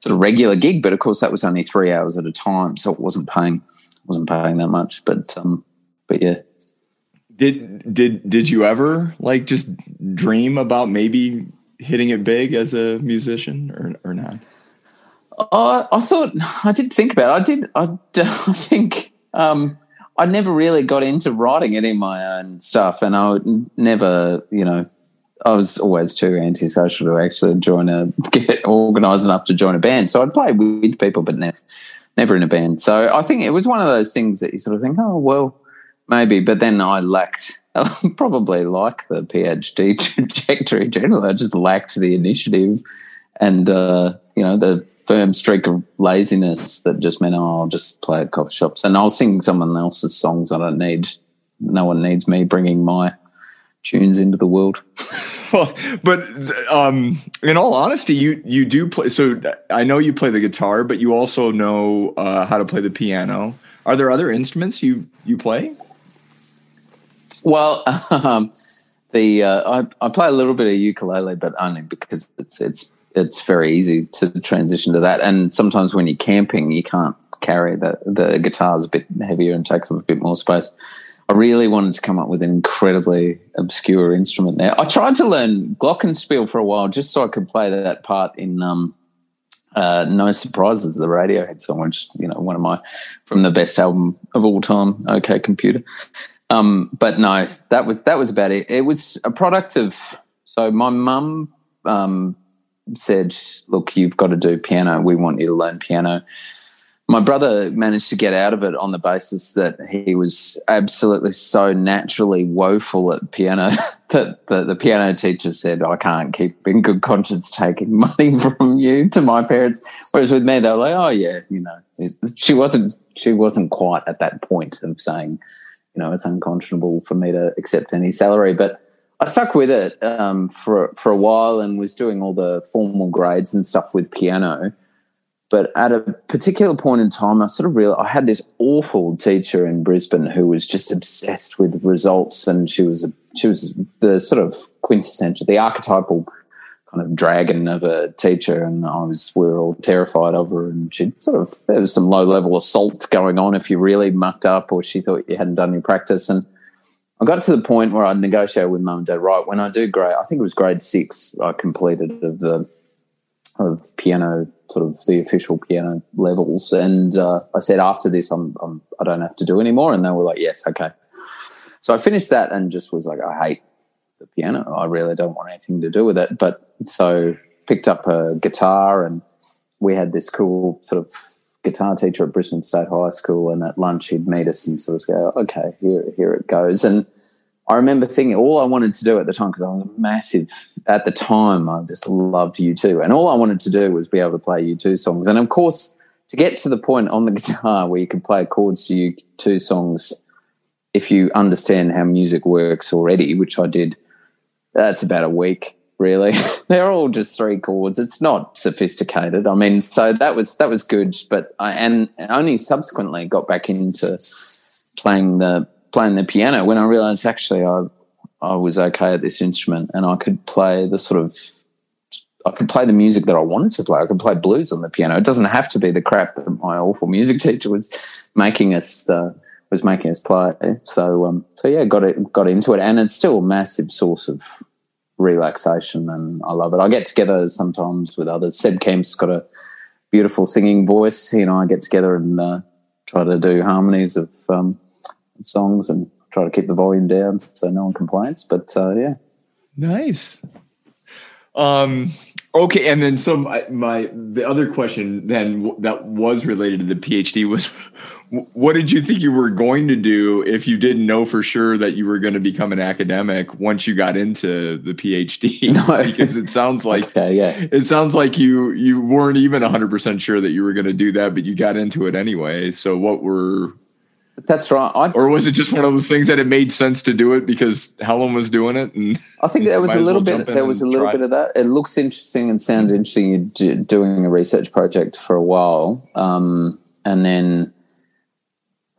sort of regular gig. But of course, that was only three hours at a time, so it wasn't paying wasn't paying that much. But um, but yeah. Did did did you ever like just dream about maybe hitting it big as a musician or or not? I, I thought I did think about. It. I did. I, <laughs> I think um, I never really got into writing any of my own stuff, and I would never, you know, I was always too antisocial to actually join a <laughs> get organised enough to join a band. So I'd play with people, but never, never in a band. So I think it was one of those things that you sort of think, oh well, maybe. But then I lacked, <laughs> probably like the PhD <laughs> trajectory generally. I just lacked the initiative and uh, you know the firm streak of laziness that just meant oh, I'll just play at coffee shops and I'll sing someone else's songs. I don't need no one needs me bringing my tunes into the world. well, <laughs> <laughs> but um, in all honesty, you you do play. So I know you play the guitar, but you also know uh, how to play the piano. Are there other instruments you you play? Well, <laughs> um, the uh, I, I play a little bit of ukulele, but only because it's it's it's very easy to transition to that. And sometimes when you're camping, you can't carry the the guitar's a bit heavier and takes up a bit more space. I really wanted to come up with an incredibly obscure instrument there. I tried to learn glockenspiel for a while just so I could play that part in um, uh, No Surprises, the Radiohead song, which you know one of my from the best album of all time, OK Computer. Um, but no, that was that was about it. It was a product of so my mum um, said, "Look, you've got to do piano. We want you to learn piano." my brother managed to get out of it on the basis that he was absolutely so naturally woeful at piano <laughs> that the, the, piano teacher said, I can't keep in good conscience taking money <laughs> from you to my parents. Whereas with me, they were like, oh, yeah, you know, she wasn't, she wasn't quite at that point of saying, you know, it's unconscionable for me to accept any salary. But I stuck with it um, for, for a while and was doing all the formal grades and stuff with piano. But at a particular point in time, I sort of realized I had this awful teacher in Brisbane who was just obsessed with results, and she was a, she was the sort of quintessential, the archetypal kind of dragon of a teacher, and I was we were all terrified of her, and she sort of there was some low level assault going on if you really mucked up or she thought you hadn't done your practice, and I got to the point where I'd negotiate with mum and dad. Right when I do grade, I think it was grade six, I completed of the of piano, sort of the official piano levels. And uh, I said, after this, I'm, I'm, I don't have to do anymore. And they were like, yes, okay. So I finished that and just was like, I hate the piano. I really don't want anything to do with it. But so picked up a guitar and we had this cool sort of guitar teacher at Brisbane State High School. And at lunch, he'd meet us and sort of go, okay, here, here it goes. And I remember thinking all I wanted to do at the time because I was massive at the time. I just loved U2, and all I wanted to do was be able to play U2 songs. And of course, to get to the point on the <laughs> guitar where you can play chords to U2 songs, if you understand how music works already, which I did, that's about a week. Really, <laughs> they're all just three chords. It's not sophisticated. I mean, so that was that was good, but I and only subsequently got back into playing the playing the piano when I realized actually I I was okay at this instrument and I could play the sort of I could play the music that I wanted to play. I could play blues on the piano. It doesn't have to be the crap that my awful music <laughs> teacher was making us uh, was making us play. So um, so yeah, got it got into it, and it's still a massive source of relaxation, and I love it. I get together sometimes with others. Seb Kaempf's got a beautiful singing voice. He and I get together and uh, try to do harmonies of um, songs and try to keep the volume down so no one complains. But uh, yeah, nice. Um, okay, and then so my, my the other question then that was related to the PhD was, what did you think you were going to do if you didn't know for sure that you were going to become an academic once you got into the PhD? No. <laughs> <laughs> because it sounds like okay, yeah. it sounds like you you weren't even hundred percent sure that you were going to do that, but you got into it anyway. So what were that's right. I, or was it just one of those things that it made sense to do it because Helen was doing it? And I think there was a little well bit. There was a little try. bit of that. It looks interesting and sounds interesting. You're doing a research project for a while, um, and then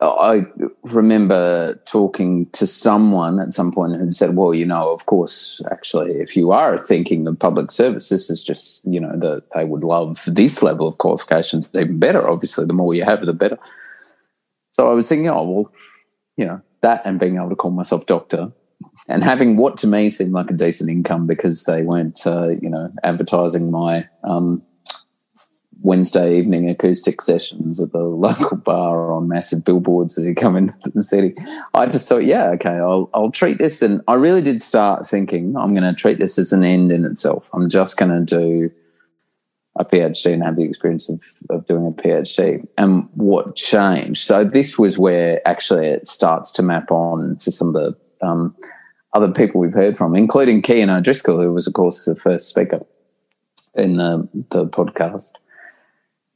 I remember talking to someone at some point who said, "Well, you know, of course, actually, if you are thinking of public service, this is just you know that they would love this level of qualifications even better. Obviously, the more you have, the better." So I was thinking, oh, well, you know, that and being able to call myself doctor and having what to me seemed like a decent income because they weren't, uh, you know, advertising my um, Wednesday evening acoustic sessions at the <laughs> local bar on massive billboards as you come into the city. I just thought, yeah, okay, I'll, I'll treat this. And I really did start thinking, I'm going to treat this as an end in itself. I'm just going to do a PhD and have the experience of, of doing a PhD. And what changed? So this was where actually it starts to map on to some of the um, other people we've heard from, including Cian O'Driscoll, who was, of course, the first speaker in the, the podcast.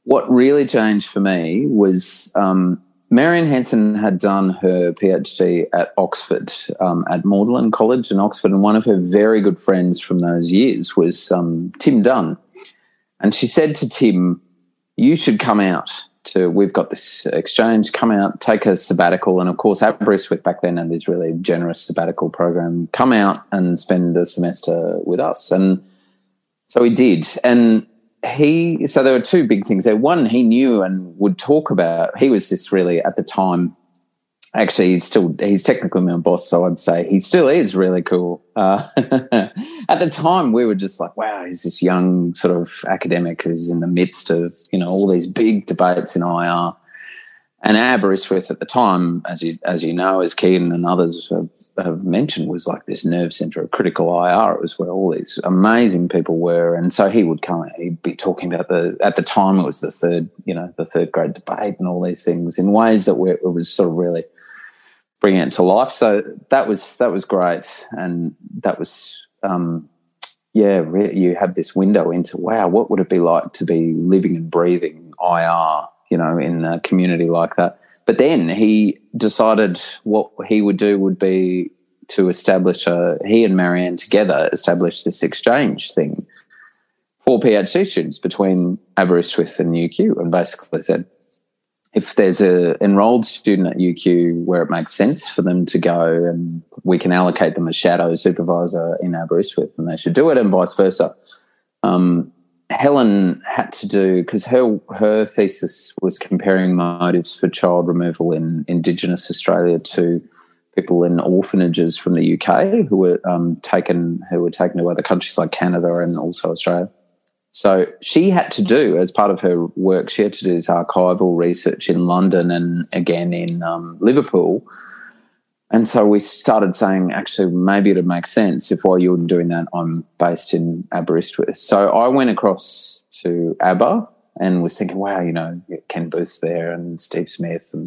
What really changed for me was um, Marianne Hanson had done her PhD at Oxford, um, at Magdalen College in Oxford, and one of her very good friends from those years was um, Tim Dunne, and she said to Tim, You should come out to, we've got this exchange, come out, take a sabbatical. And of course, at Aberystwyth back then had this really generous sabbatical program. Come out and spend a semester with us. And so he did. And he, so there were two big things there. One, he knew and would talk about, he was this really, at the time, actually he's still he's technically my boss so i'd say he still is really cool uh, <laughs> at the time we were just like wow he's this young sort of academic who's in the midst of you know all these big debates in ir and Aberystwyth at the time, as you as you know, as Keaton and others have, have, mentioned, was like this nerve center of critical IR. It was where all these amazing people were, and so he would come. He'd be talking about the at the time it was the third, you know, the third grade debate and all these things in ways that were, it was sort of really bringing it to life. So that was that was great, and that was. Um, yeah, you have this window into wow, what would it be like to be living and breathing IR you know, in a community like that. But then he decided what he would do would be to establish a, he and Marianne together established this exchange thing for PhD students between Aberystwyth and UQ and basically said, if there's a enrolled student at UQ where it makes sense for them to go and we can allocate them a shadow supervisor in Aberystwyth and they should do it and vice versa. Um, Helen had to do because her her thesis was comparing motives for child removal in Indigenous Australia to people in orphanages from the UK who were um, taken who were taken to other countries like Canada and also Australia. So she had to do as part of her work, she had to do this archival research in London and again in um, Liverpool and so we started saying, actually, maybe it'd make sense if while you're doing that, I'm based in Aberystwyth. So I went across to Aber and was thinking, wow, you know, Ken Booth there and Steve Smith and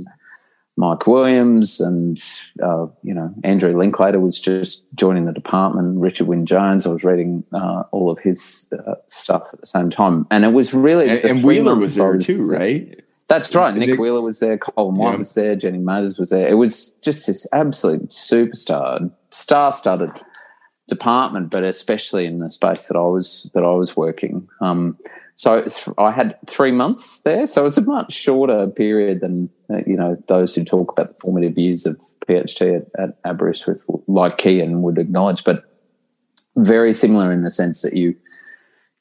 Mike Williams and, uh, you know, Andrew Linklater was just joining the department. Richard Wyn Jones, I was reading uh, all of his uh, stuff at the same time. And it was really. And, and Wheeler was there too, right? That's right. Nick Nick, Wheeler was there. Colin Wight yeah. was there. Jenny Mathers was there. It was just this absolute superstar, star-studded department, but especially in the space that I was that I was working. Um, so I had three months there. So it's a much shorter period than uh, you know those who talk about the formative years of PhD at, at Aberystwyth, like Cian would acknowledge, but very similar in the sense that you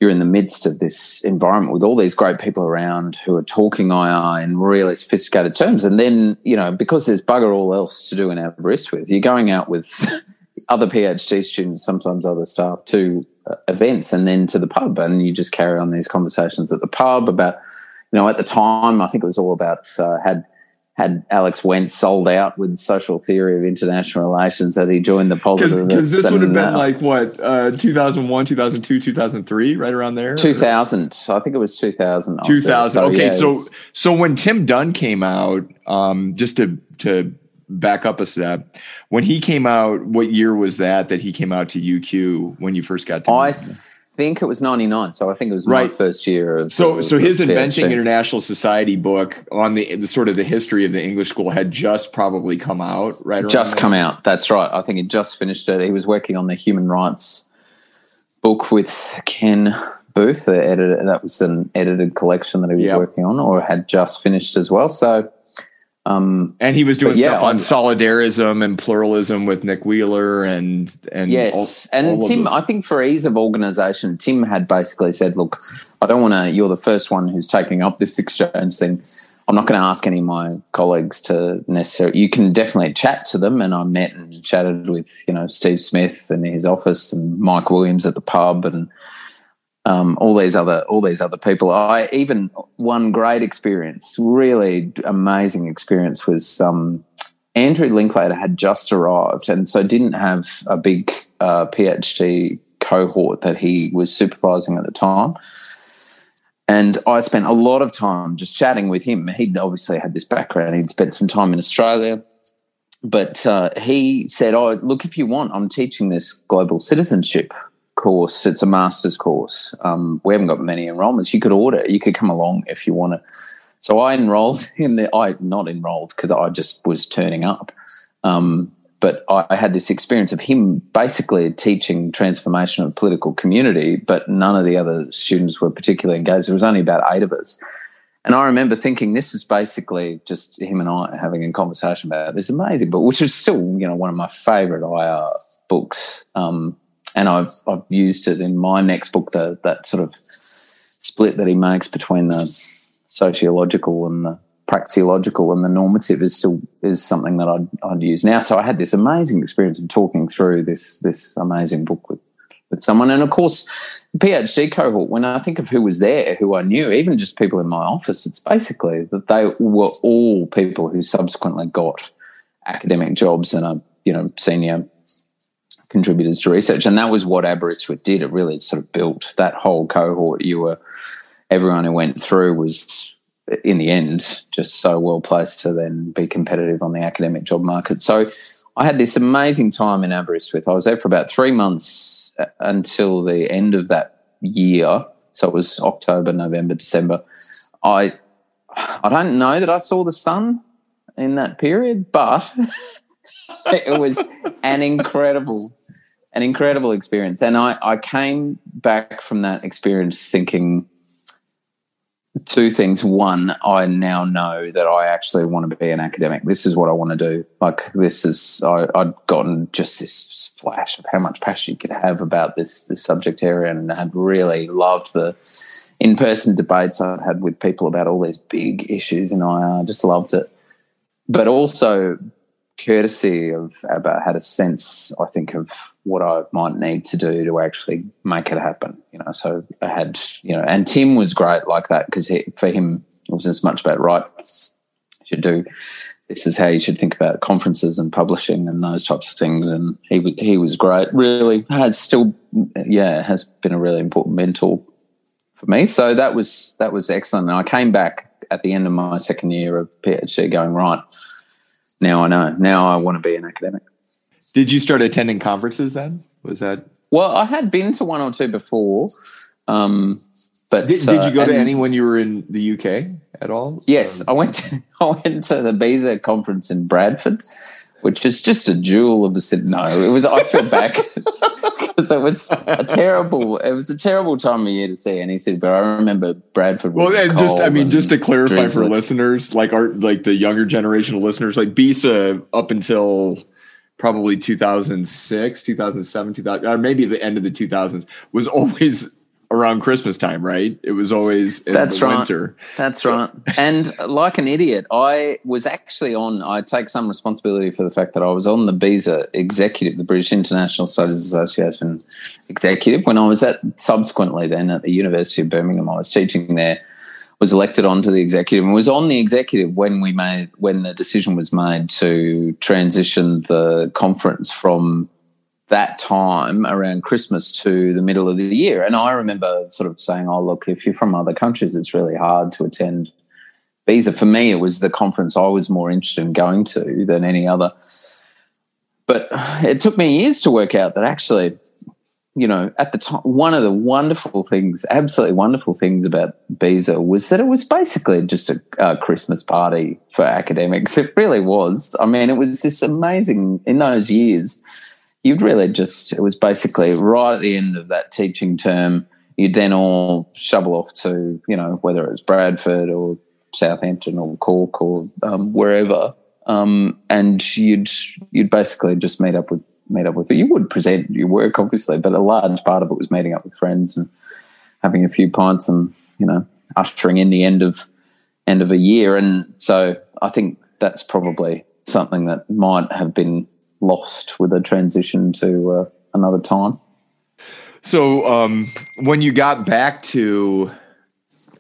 you're in the midst of this environment with all these great people around who are talking IR in really sophisticated terms. And then, you know, because there's bugger all else to do in Aberystwyth, you're going out with <laughs> other PhD students, sometimes other staff, to uh, events and then to the pub. And you just carry on these conversations at the pub about, you know, at the time, I think it was all about, uh, had – had Alex Wendt sold out with social theory of international relations that he joined the positivists. Because this would have been uh, like what, uh, 2001, 2002, 2003, right around there? 2000. I think it was 2000. 2000. So, okay. Yeah, so, was, so when Tim Dunne came out, um, just to, to back up a step, when he came out, what year was that, that he came out to UQ when you first got to I, think it was 99 so i think it was right. my first year of so so his inventing international society book on the, the sort of the history of the english school had just probably come out right just come out. That's right. I think he just finished it. He was working on the human rights book with ken booth the editor that was an edited collection that he was yep. working on or had just finished as well. So um, and he was doing stuff on solidarism and pluralism with Nick Wheeler and and yes, all, and all Tim. I think for ease of organisation, Tim had basically said, "Look, I don't want to. You're the first one who's taking up this exchange thing. I'm not going to ask any of my colleagues to necessarily. You can definitely chat to them." And I met and chatted with you know Steve Smith in his office and Mike Williams at the pub and um, all these other all these other people. I even one great experience, really amazing experience, was um, Andrew Linklater had just arrived, and so didn't have a big uh, PhD cohort that he was supervising at the time. And I spent a lot of time just chatting with him. He'd obviously had this background. He'd spent some time in Australia but uh, he said, "Oh, look, if you want, I'm teaching this global citizenship course. It's a master's course. Um, we haven't got many enrollments. You could order. You could come along if you want to. So I enrolled <laughs> in the. I not enrolled because I just was turning up. Um, but I had this experience of him basically teaching transformation of political community, but none of the other students were particularly engaged. There was only about eight of us. And I remember thinking, this is basically just him and I having a conversation about this amazing book, which is still, you know, one of my favorite IR books. Um, and I've I've used it in my next book. The that sort of split that he makes between the sociological and the praxeological and the normative is still is something that I'd, I'd use now. So I had this amazing experience of talking through this this amazing book with with someone. And of course, PhD cohort, when I think of who was there, who I knew, even just people in my office, it's basically that they were all people who subsequently got academic jobs and are, you know, senior contributors to research. And that was what Aberystwyth did. It really sort of built that whole cohort. You were, everyone who went through was, in the end, just so well placed to then be competitive on the academic job market. So I had this amazing time in Aberystwyth. I was there for about three months uh, until the end of that year. So it was October, November, December. I I don't know that I saw the sun in that period, but <laughs> it was an incredible, an incredible experience. And I, I came back from that experience thinking two things. One, I now know that I actually want to be an academic. This is what I want to do. Like this is, I, I'd gotten just this flash of how much passion you could have about this this subject area, and had really loved the in-person debates I'd had with people about all these big issues, and I just loved it. But also courtesy of about had a sense, I think, of what I might need to do to actually make it happen. You know, so I had, you know, and Tim was great like that because for him it wasn't as much about right. You should do this is how you should think about conferences and publishing and those types of things. And he was he was great. Really has still, yeah, has been a really important mentor for me. So that was that was excellent. And I came back at the end of my second year of PhD, going right now I know. Now I want to be an academic. Did you start attending conferences then? Was that? Well, I had been to one or two before, um, but did, did you go uh, to any when you were in the UK at all? Yes, um, I went. To, <laughs> I went to the BISA conference in Bradford, which is just a jewel of a city. No, it was. I feel back because <laughs> it was a terrible. It was a terrible time of year to see any city. But I remember Bradford. Well, and just I mean, just to clarify for listeners, like our like the younger generation of listeners, like BISA up until probably 2006, 2007, 2000, or maybe the end of the 2000s was always around Christmas time, right? It was always in That's right. winter. That's so. right. And like an idiot, I was actually on. I take some responsibility for the fact that I was on the BISA executive, the British International Studies Association executive, when I was at subsequently then at the University of Birmingham. I was teaching there. Was elected onto the executive and was on the executive when we made when the decision was made to transition the conference from that time around Christmas to the middle of the year. And I remember sort of saying, oh, look, if you're from other countries, it's really hard to attend BISA. For me, it was the conference I was more interested in going to than any other. But it took me years to work out that actually, you know, at the time, one of the wonderful things, absolutely wonderful things about BISA was that it was basically just a, a Christmas party for academics. It really was. I mean, it was this amazing, in those years, you'd really just it was basically right at the end of that teaching term you'd then all shovel off to you know whether it's bradford or southampton or cork or um, wherever um, and you'd you'd basically just meet up with meet up with you would present your work obviously but a large part of it was meeting up with friends and having a few pints and you know ushering in the end of end of a year. And so i think that's probably something that might have been lost with a transition to uh, another time. So um, when you got back to,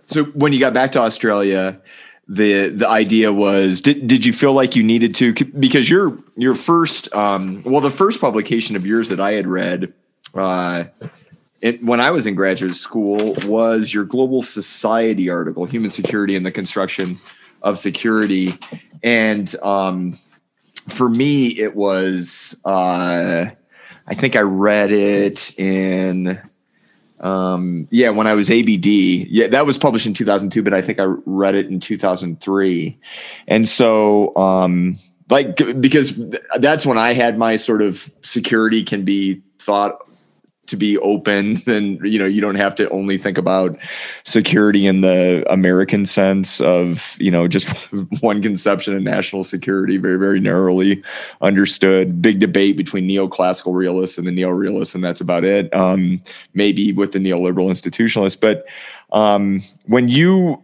so when you got back to Australia, the the idea was did, did you feel like you needed to because your your first um, well the first publication of yours that I had read uh, it, when I was in graduate school was your global society article human security and the construction of security and um, for me, it was, uh, I think I read it in, um, yeah, when I was ABD. Yeah, that was published in 2002, but I think I read it in 2003. And so, um, like, because that's when I had my sort of security can be thought to be open <laughs> then you know you don't have to only think about security in the american sense of you know just <laughs> one conception of national security very very narrowly understood. Big debate between neoclassical realists and the neo-realists and that's about it um, maybe with the neoliberal institutionalists. But um, when you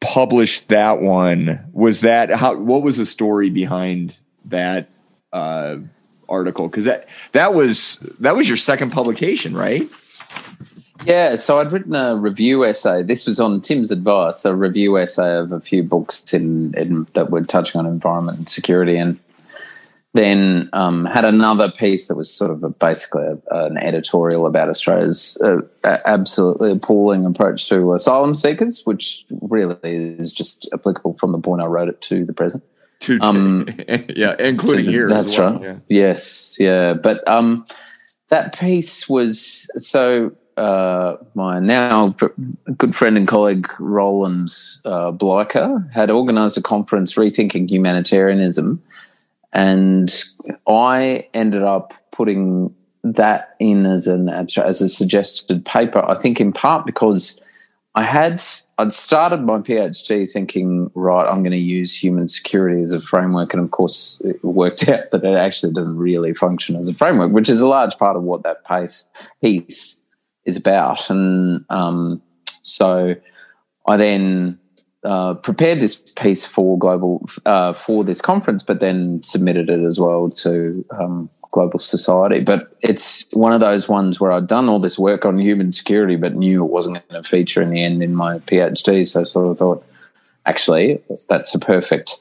published that one was that how what was the story behind that uh, article because that that was that was your second publication, right? Yeah, so I'd written a review essay. This was on Tim's advice, a review essay of a few books in, in that were touching on environment and security, and then um, had another piece that was sort of a, basically a, an editorial about Australia's uh, absolutely appalling approach to asylum seekers, which really is just applicable from the point I wrote it to the present. Um, <laughs> yeah, including here. That's well. right. Yeah. Yes, yeah, but um, that piece was so. Uh, my now good friend and colleague Roland uh, Bleiker had organised a conference rethinking humanitarianism and I ended up putting that in as an abstract, as a suggested paper. I think in part because I had I'd started my PhD thinking, right, I'm going to use human security as a framework, and of course, it worked <laughs> out that it actually doesn't really function as a framework, which is a large part of what that piece piece is about. And um, so, I then uh, prepared this piece for global uh, for this conference, but then submitted it as well to um, Global Society. But it's one of those ones where I'd done all this work on human security, but knew it wasn't going to feature in the end in my PhD. So I sort of thought, actually, that's a perfect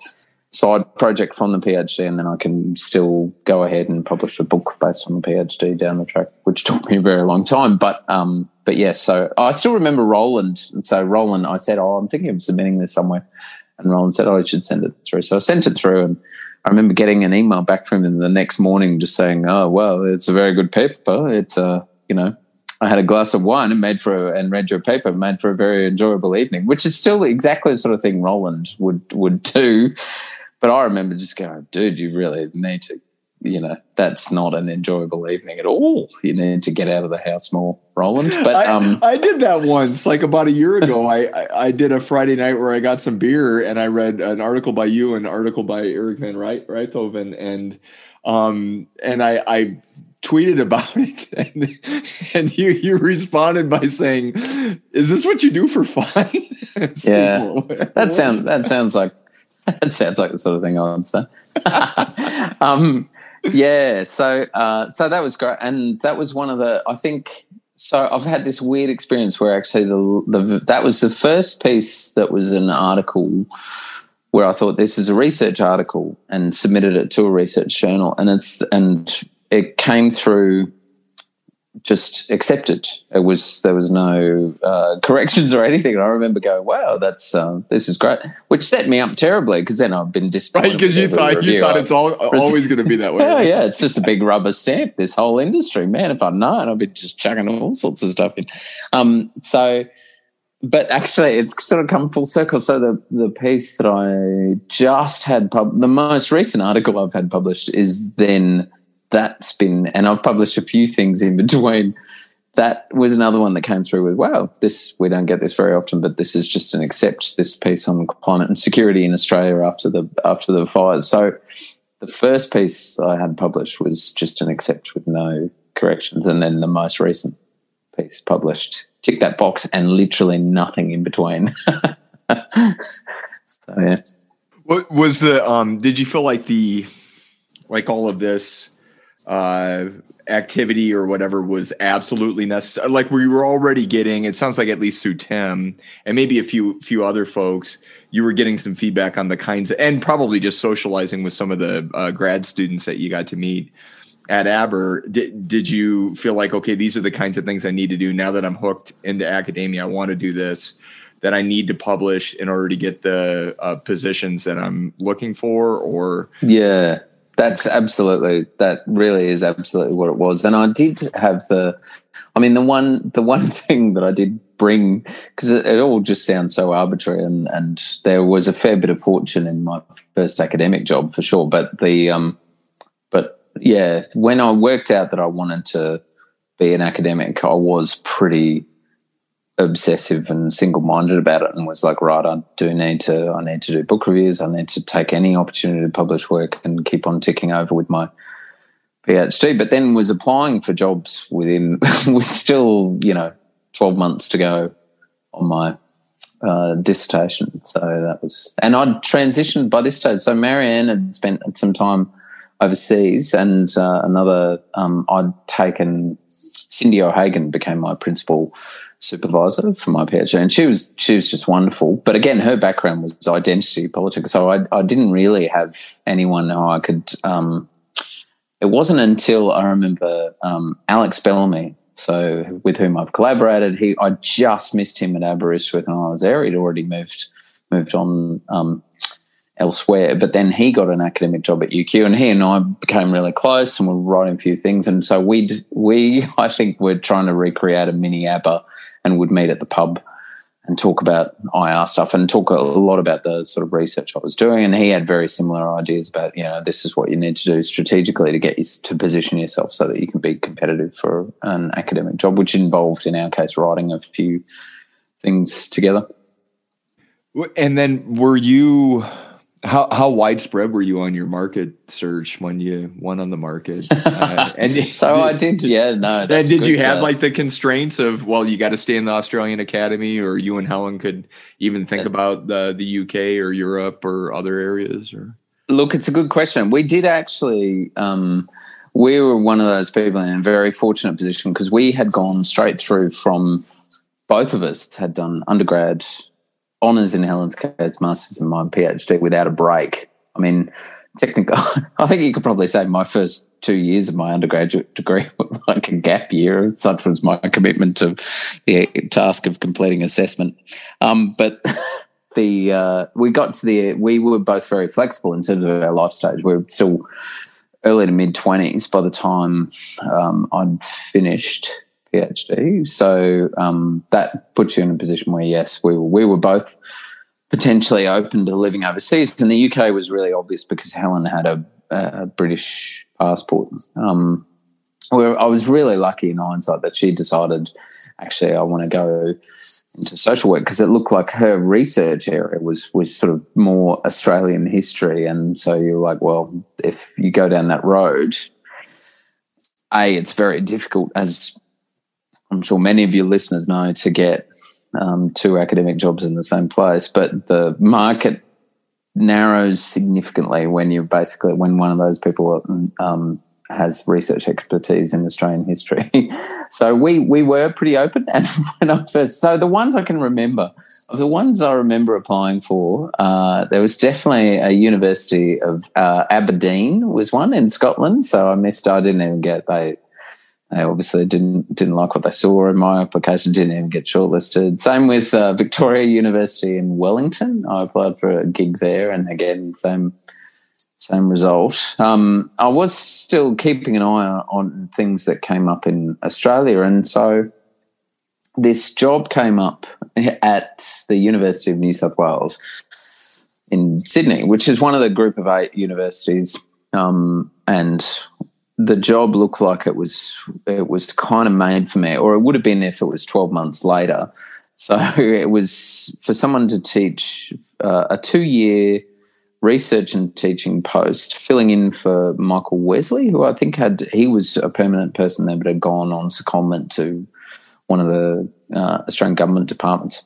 side project from the PhD, and then I can still go ahead and publish a book based on the PhD down the track, which <laughs> took me a very long time. But um, but yes, yeah, so I still remember Roland. And so Roland, I said, "Oh, I'm thinking of submitting this somewhere," and Roland said, "Oh, you should send it through." So I sent it through, and I remember getting an email back from him the next morning, just saying, "Oh, well, it's a very good paper. It's uh, you know." I had a glass of wine and made for a, and read your paper, made for a very enjoyable evening, which is still exactly the sort of thing Roland would would do. But I remember just going, dude, you really need to, you know, that's not an enjoyable evening at all. You need to get out of the house more, Roland. But I, um, I did that once, like about a year ago. I, I, I did a Friday night where I got some beer and I read an article by you, and an article by Eric Van Rythoven, and um and I I tweeted about <laughs> it and, and you you responded by saying is this what you do for fun <laughs> yeah that sounds that sounds like <laughs> that sounds like the sort of thing I would say. um, yeah, so uh, so that was great, and that was one of the. I think so. I've had this weird experience where actually the, the that was the first piece that was an article where I thought this is a research article and submitted it to a research journal, and it's and it came through just accepted. It was there was no uh, <laughs> corrections or anything. And I remember going, "Wow, that's um, this is great," which set me up terribly because then I've been disappointed. Right, because you thought you thought it's all, always going to be that way. <laughs> yeah, yeah, it's just a big rubber stamp. This whole industry, man. If I'd known, I'd be just chucking all sorts of stuff in. Um, so. But actually, it's sort of come full circle. So the the piece that I just had pub- the most recent article I've had published is then that's been, and I've published a few things in between. That was another one that came through with, wow, this, we don't get this very often, but this is just an accept this piece on climate and security in Australia after the, after the fires. So the first piece I had published was just an accept with no corrections. And then the most recent piece published, tick that box and literally nothing in between. <laughs> so, yeah. What was the, um, did you feel like the, like all of this, uh, activity or whatever was absolutely necessary. Like we were already getting, it sounds like at least through Tim and maybe a few few other folks, you were getting some feedback on the kinds of, and probably just socializing with some of the uh, grad students that you got to meet at Aber. Did did you feel like okay, these are the kinds of things I need to do now that I'm hooked into academia? I want to do this. That I need to publish in order to get the uh, positions that I'm looking for, or yeah, that's absolutely that really is absolutely what it was. And i did have the i mean the one the one <laughs> thing that i did bring because it, it, all just sounds so arbitrary and and there was a fair bit of fortune in my first academic job for sure. But the um but yeah when i worked out that i wanted to be an academic i was pretty obsessive and single-minded about it and was like right i do need to i need to do book reviews. I need to take any opportunity to publish work and keep on ticking over with my phd but then was applying for jobs within <laughs> with still you know 12 months to go on my uh, dissertation. So that was and i'd transitioned by this stage. So marianne had spent some time overseas, and uh, another um, I'd taken Cindy O'Hagan became my principal supervisor for my PhD, and she was she was just wonderful. But again, her background was identity politics, so I, I didn't really have anyone who I could. Um, it wasn't until I remember um, Alex Bellamy, so with whom I've collaborated. He I just missed him at Aberystwyth when I was there. He'd already moved moved on um, elsewhere. But then he got an academic job at UQ, and he and I became really close, and we were writing a few things. And so we we <laughs> I think we're trying to recreate a mini Aber, and would meet at the pub and talk about IR stuff and talk a lot about the sort of research I was doing. And he had very similar ideas about, you know, this is what you need to do strategically to get you to position yourself so that you can be competitive for an academic job, which involved, in our case, writing a few things together. And then were you how how widespread were you on your market search when you went on the market? <laughs> Uh, and <laughs> so did, I did, yeah, no. And did you have uh, like the constraints of well, you got to stay in the Australian Academy, or you and Helen could even think about the the UK or Europe or other areas? Or look, it's a good question. We did actually. Um, we were one of those people in a very fortunate position because we had gone straight through from both of us had done undergrad honours in Helen's case, masters and my PhD without a break. I mean, technically, <laughs> I think you could probably say my first two years of my undergraduate degree <laughs> were like a gap year. Such was my commitment to the task of completing assessment. Um, but <laughs> the uh, we got to the we were both very flexible in terms of our life stage. We were still early to mid twenties by the time um, I'd finished PhD. So um, that puts you in a position where, yes, we were, we were both potentially open to living overseas. And the UK was really obvious because Helen had a, a British passport. Um, where I was really lucky in hindsight that she decided, actually, I want to go into social work because it looked like her research area was was sort of more Australian history, and so you're like, well, if you go down that road, a it's very difficult as I'm sure many of your listeners know to get um, two academic jobs in the same place, but the market narrows significantly when you basically when one of those people um, has research expertise in Australian history. <laughs> so we we were pretty open, and <laughs> when I first so the ones I can remember of the ones I remember applying for, uh, there was definitely a University of uh, Aberdeen was one in Scotland. So I missed. I didn't even get they they obviously didn't didn't like what they saw in my application, didn't even get shortlisted. Same with uh, Victoria University in Wellington. I applied for a gig there, and again, same same result. Um, I was still keeping an eye on, things that came up in Australia, and so this job came up at the University of New South Wales in Sydney, which is one of the group of eight universities. Um, and the job looked like it was it was kind of made for me, or it would have been if it was twelve months later. So <laughs> it was for someone to teach uh, a two year research and teaching post, filling in for Michael Wesley, who I think had he was a permanent person there, but had gone on secondment to one of the uh, Australian government departments.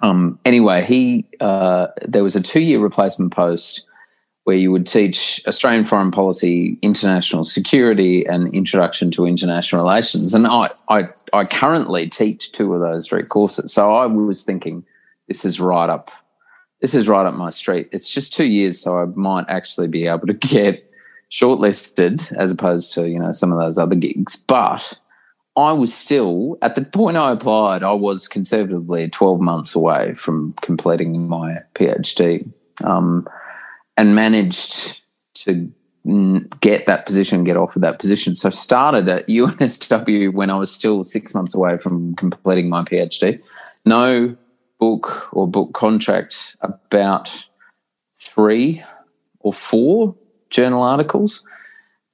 Um, anyway, he uh, there was a two year replacement post where you would teach Australian foreign policy, international security, and introduction to international relations. And I, I, I currently teach two of those three courses. So I was thinking, this is right up, this is right up my street. It's just two years, so I might actually be able to <laughs> get shortlisted as opposed to you know some of those other gigs. But I was still at the point I applied. I was conservatively twelve months away from completing my PhD. Um, and managed to get that position, get offered that position. So I started at UNSW when I was still six months away from completing my PhD. No book or book contract, about three or four journal articles.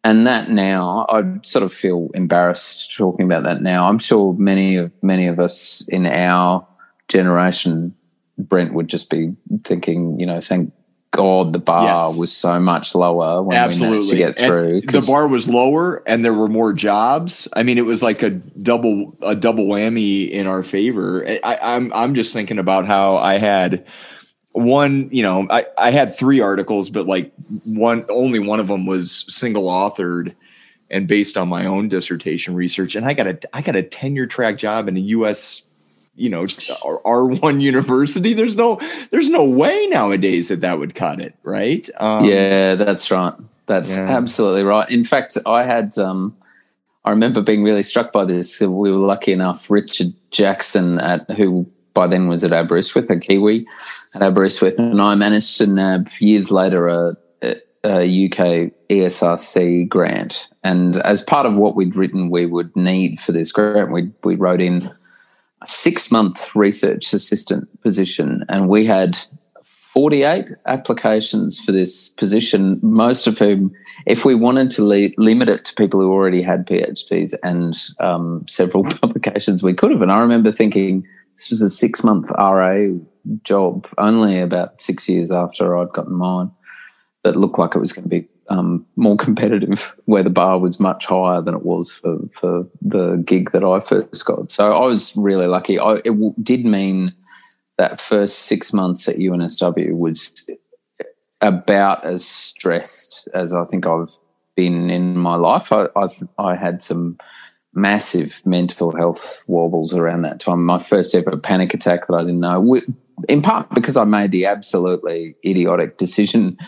And that now, I sort of feel embarrassed talking about that now. I'm sure many of many of us in our generation, Brent would just be thinking, you know, thank God the bar yes. was so much lower when Absolutely. we managed to get through. The bar was lower and there were more jobs. I mean, it was like a double a double whammy in our favor. I, I'm I'm just thinking about how I had one, you know, I, I had three articles, but like one, only one of them was single authored and based on my own dissertation research. And I got a, I got a tenure track job in a U.S. You know, R <laughs> one university. There's no, there's no way nowadays that that would cut it, right? Um, yeah, that's right. That's yeah. absolutely right. In fact, I had, um, I remember being really struck by this. We were lucky enough, Richard Jackson, at who by then was at Aberystwyth, a Kiwi at Aberystwyth, and I managed to nab years later a, a UK ESRC grant. And as part of what we'd written, we would need for this grant, we we wrote in a six month research assistant position, and we had 48 applications for this position, most of whom, if we wanted to le- limit it to people who already had PhDs and um, several <laughs> publications, we could have. And I remember thinking this was a six month RA job, only about six years after I'd gotten mine, that looked like it was going to be um, more competitive, where the bar was much higher than it was for, for the gig that I first got. So I was really lucky. I, it w- did mean that first six months at UNSW was about as stressed as I think I've been in my life. I I've, i had some massive mental health wobbles around that time. My first ever panic attack that I didn't know, in part because I made the absolutely idiotic decision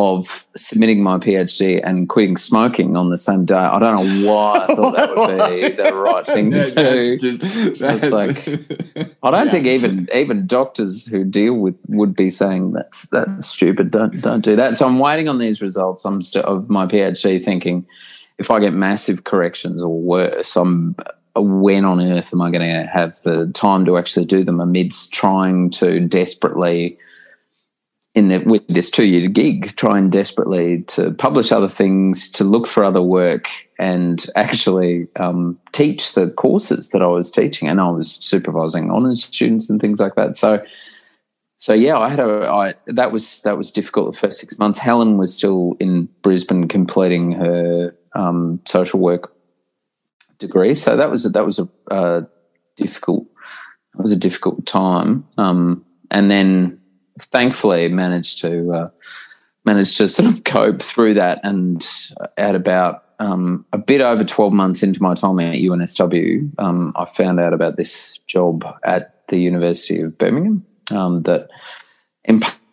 of submitting my PhD and quitting smoking on the same day. I don't know why I thought that would be <laughs> the right thing to do. It's like I don't <laughs> yeah. think even even doctors who deal with would be saying that's that's stupid. Don't don't do that. So I'm waiting on these results. I'm still of my PhD, thinking if I get massive corrections or worse, I'm uh, when on earth am I going to have the time to actually do them amidst trying to desperately in the, with this two year gig, trying desperately to publish other things, to look for other work, and actually um, teach the courses that I was teaching. And I was supervising honors students and things like that. So, so yeah, I had a I, that was that was difficult the first six months. Helen was still in Brisbane completing her um, social work degree, so that was that was a uh, difficult. It was a difficult time, um, and then thankfully managed to uh, managed to <laughs> sort of cope through that. And at about um, a bit over twelve months into my time at UNSW, um, I found out about this job at the University of Birmingham um, that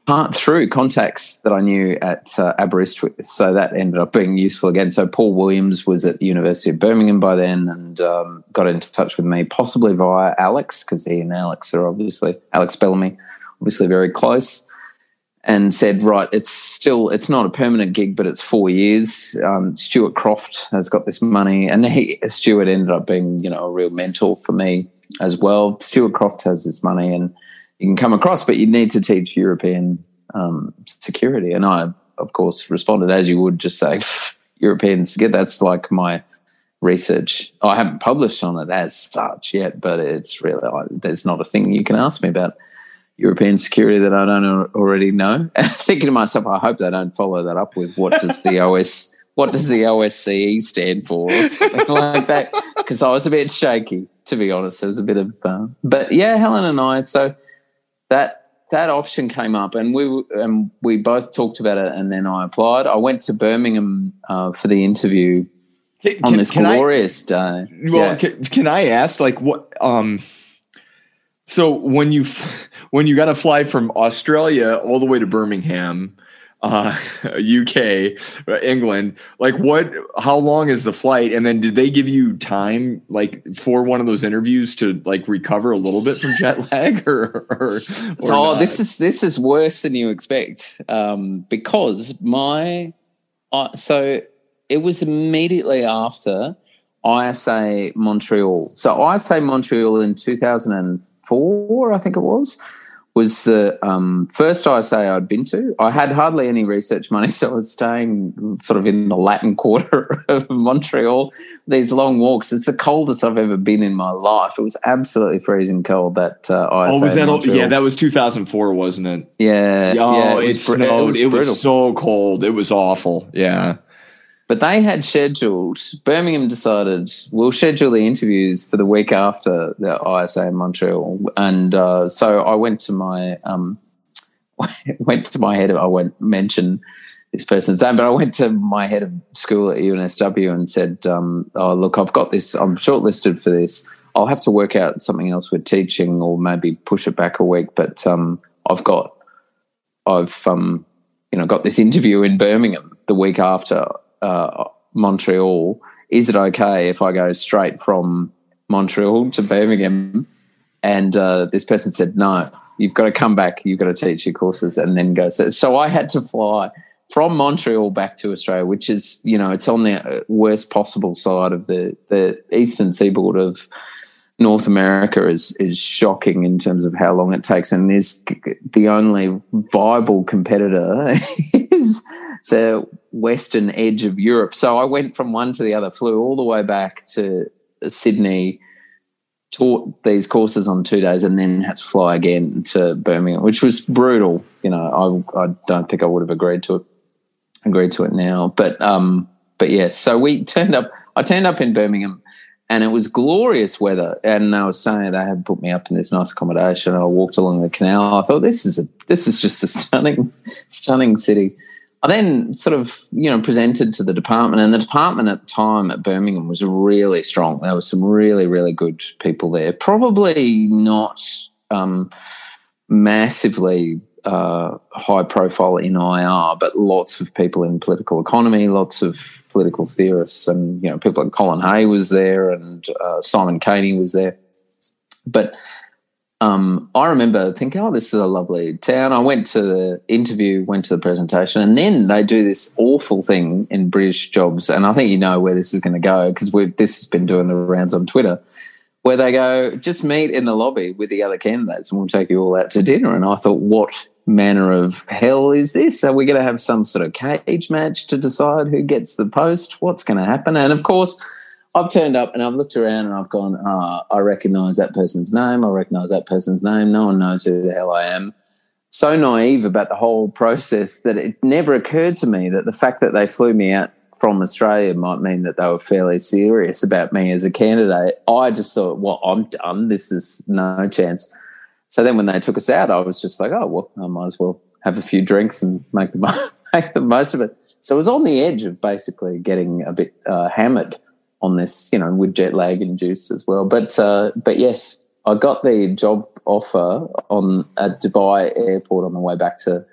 part through contacts that I knew at uh, Aberystwyth. So that ended up being useful again. So Paul Williams was at the University of Birmingham by then and um, got in touch with me, possibly via Alex, because he and Alex are obviously Alex Bellamy obviously very close, and said, right, it's still it's not a permanent gig, but it's four years. Um, Stuart Croft has got this money, and he Stuart ended up being you know a real mentor for me as well. Stuart Croft has this money, and you can come across, but you need to teach European um, security. And I, of course, responded as you would, just say <laughs> European security. That's like my research. I haven't published on it as such yet, but it's really there's not a thing you can ask me about. European security that I don't already know. <laughs> Thinking to myself, I hope they don't follow that up with what does the OS what does the OSCE stand for or something like that? Because I was a bit shaky, to be honest. There was a bit of, uh, but yeah, Helen and I. So that that option came up, and we and we both talked about it, and then I applied. I went to Birmingham uh, for the interview can, on this glorious I, day. Well, yeah. can, can I ask, like, what? um so when you <laughs> when you got to fly from Australia all the way to Birmingham, uh, <laughs> UK, England, like what? How long is the flight? And then did they give you time, like for one of those interviews, to like recover a little bit from <laughs> jet lag, <laughs> or? or, or oh, not? this is this is worse than you expect, um, because my uh, so it was immediately after ISA Montreal. So ISA Montreal in two thousand and four, I think it was, was the um, first ISA I'd been to. I had hardly any research money, <laughs> so I was staying sort of in the Latin quarter <laughs> of Montreal. These long walks. It's the coldest I've ever been in my life. It was absolutely freezing cold. That uh, ISA. Oh, was that? Yeah, that was 2004, wasn't it? Yeah. Oh, yeah, it, it snowed. It was, it was so cold. It was awful. Yeah. But they had scheduled, Birmingham decided we'll schedule the interviews for the week after the ISA in Montreal. And uh, so I went to my um, <laughs> went to my head of I won't mention this person's name, but I went to my head of school at UNSW and said, um, "Oh, look, I've got this. I'm shortlisted for this. I'll have to work out something else with teaching, or maybe push it back a week. But um, I've got, I've um, you know, got this interview in Birmingham the week after uh, Montreal. Is it okay if I go straight from Montreal to Birmingham?" And uh, this person said, "No, you've got to come back. You've got to teach your courses and then go." So, so I had to fly from Montreal back to Australia, which is you know it's on the worst possible side of the the eastern seaboard of North America is is shocking in terms of how long it takes, and is the only viable competitor <laughs> is the western edge of Europe. So I went from one to the other, flew all the way back to Sydney, taught these courses on two days, and then had to fly again to Birmingham, which was brutal. You know, I I don't think I would have agreed to it agreed to it now. But um, but yeah, so we turned up. I turned up in Birmingham, and it was glorious weather. And I was saying they had put me up in this nice accommodation. And I walked along the canal. I thought this is a this is just a <laughs> stunning, stunning city. I then sort of you know presented to the department, and the department at the time at Birmingham was really strong. There were some really really good people there. Probably not um, massively uh, high profile in IR, but lots of people in political economy, lots of political theorists, and you know people like Colin Hay was there, and uh, Simon Caney was there. But um, I remember thinking, "Oh, this is a lovely town." I went to the interview, went to the presentation, and then they do this awful thing in British jobs, and I think you know where this is going to go because this has been doing the rounds on Twitter where they go, just meet in the lobby with the other candidates and we'll take you all out to dinner. And I thought, what manner of hell is this? Are we going to have some sort of cage match to decide who gets the post? What's going to happen? And of course, I've turned up and I've looked around and I've gone, oh, I recognize that person's name. I recognize that person's name. No one knows who the hell I am. So naive about the whole <laughs> process that it never occurred to me that the fact that they flew me out from Australia might mean that they were fairly serious about me as a candidate. I just thought, well, I'm done. This is no chance. So then when they took us out, I was just like, oh, well, I might as well have a few drinks and make the, <laughs> make the most of it. So I was on the edge of basically getting a bit uh, hammered on this, you know, with jet lag induced as well. But uh, but yes, I got the job offer on at Dubai airport on the way back to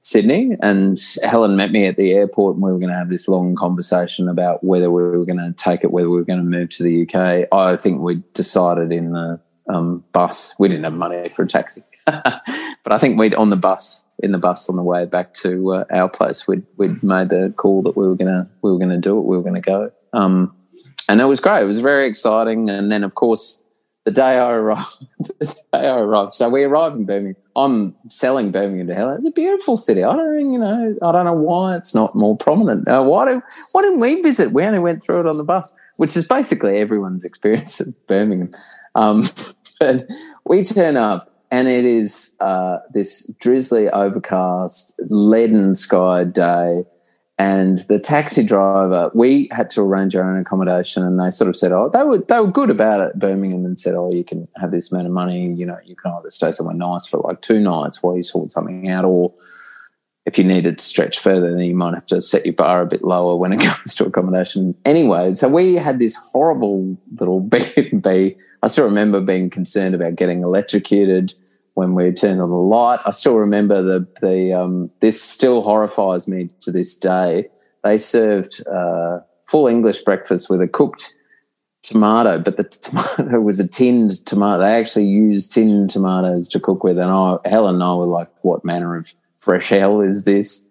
Sydney, and Helen met me at the airport, and we were going to have this long conversation about whether we were going to take it, whether we were going to move to the UK. I think we decided in the um, bus. We didn't have money for a taxi, <laughs> but I think we'd on the bus in the bus on the way back to uh, our place. We'd we'd made the call that we were gonna we were gonna do it. We were gonna go, um, and it was great. It was very exciting. And then of course the day I arrived, <laughs> the day I arrived. So we arrived in Birmingham. I'm selling Birmingham to hell. It's a beautiful city. I don't, you know, I don't know why it's not more prominent. Uh, why do why didn't we visit? We only went through it on the bus, which is basically everyone's <laughs> experience of Birmingham. Um, but we turn up and it is uh, this drizzly, overcast, leaden sky day. And the taxi driver, we had to arrange our own accommodation, and they sort of said, "Oh, they were they were good about it." Birmingham and said, "Oh, you can have this amount of money. You know, you can either stay somewhere nice for like two nights while you sort something out, or if you needed to stretch further, then you might have to set your bar a bit lower when it <laughs> comes to accommodation." Anyway, so we had this horrible little <laughs> B and B I still remember being concerned about getting electrocuted when we turned on the light. I still remember the the um, this still horrifies me to this day. They served uh, full English breakfast with a cooked tomato, but the <laughs> tomato was a tinned tomato. They actually used tinned tomatoes to cook with, and I, Helen and I were like, "What manner of fresh hell is this?"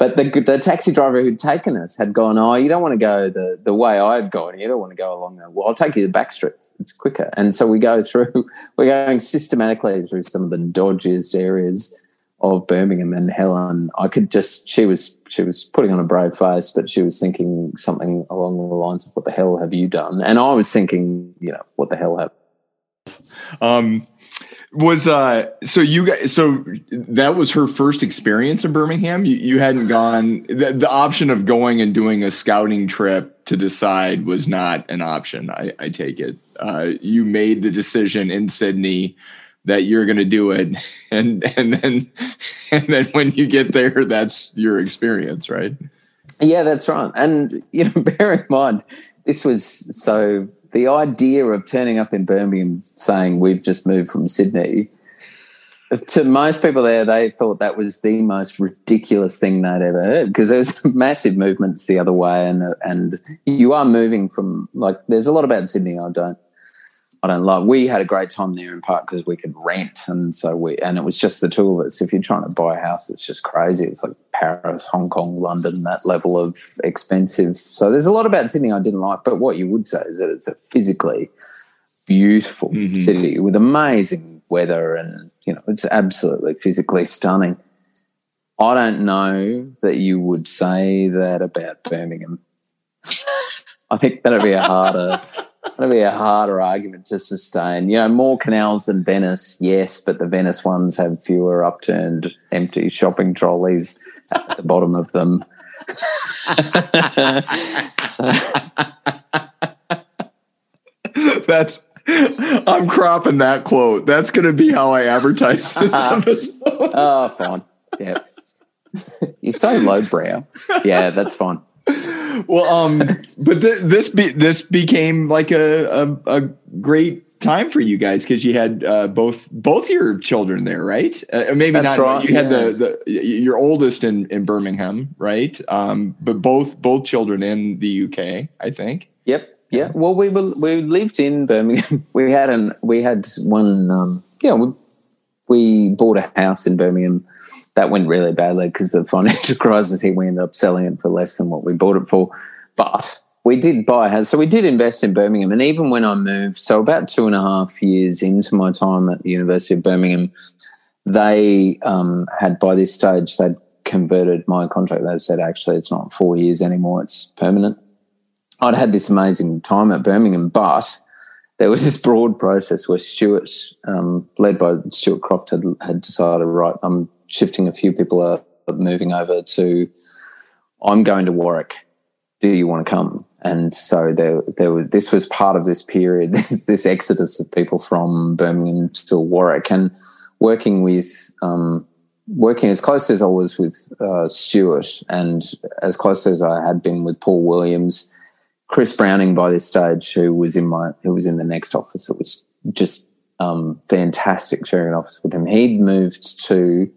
But the, the taxi driver who'd taken us had gone, Oh, you don't want to go the, the way I'd gone. You don't want to go along the, well, I'll take you the back streets. It's quicker. And so we go through, <laughs> we're going systematically through some of the dodgiest areas of Birmingham and Helen. I could just, she was, she was putting on a brave face, but she was thinking something along the lines of, what the hell have you done? And I was thinking, you know, what the hell have, um, was uh so you guys so that was her first experience in birmingham you, you hadn't gone the, the option of going and doing a scouting trip to decide was not an option i, I take it uh, you made the decision in sydney that you're going to do it, <laughs> and and then <laughs> and then when you get there, that's your experience, right? Yeah, that's right. And you know, <laughs> bear in mind, this was so the idea of turning up in Birmingham saying we've just moved from Sydney. To most people there, they thought that was the most ridiculous thing they'd ever heard because there was <laughs> massive movements the other way, and and you are moving from like there's a lot about Sydney I don't I don't love. We had a great time there in part because we could rent, and so we and it was just the two of us. If you're trying to buy a house, it's just crazy. It's like Paris, Hong Kong, London, that level of expensive. So there's a lot about Sydney I didn't like, but what you would say is that it's a physically beautiful Mhm. city with amazing weather, and you know it's absolutely physically stunning. I don't know that you would say that about Birmingham. <laughs> I think that'd be a harder that'd be a harder argument to sustain. You know, more canals than Venice, yes, but the Venice ones have fewer upturned empty shopping trolleys at the bottom of them. <laughs> That's I'm cropping that quote. That's going to be how I advertise this <laughs> episode. oh, fine. Yeah. You're so lowbrow. Yeah, that's fine. Well, um, but th- this be- this became like a, a a great time for you guys because you had uh, both both your children there, right? Uh, maybe That's not. right, You had yeah. the, the your oldest in in Birmingham, right? Um, but both both children in the UK, I think. Yep. Yeah. Well, we were we lived in Birmingham. <laughs> We had an we had one. Um, yeah, we we bought a house in Birmingham. That went really badly because of the financial <laughs> crisis. Here, we ended up selling it for less than what we bought it for. But we did buy a house, so we did invest in Birmingham. And even when I moved, so about two and a half years into my time at the University of Birmingham, they um, had by this stage they'd converted my contract. They've said actually it's not four years anymore; it's permanent. I'd had this amazing time at Birmingham, but there was this broad process where Stuart, um, led by Stuart Croft, had, had decided, right, I'm shifting a few people are moving over to, I'm going to Warwick. Do you want to come? And so there, there was, this was part of this period, <laughs> this, this exodus of people from Birmingham to Warwick and working with, um, working as close as I was with uh, Stuart and as close as I had been with Paul Williams, Chris Browning by this stage, who was in my who was in the next office. It was just um, fantastic sharing an office with him. He'd moved to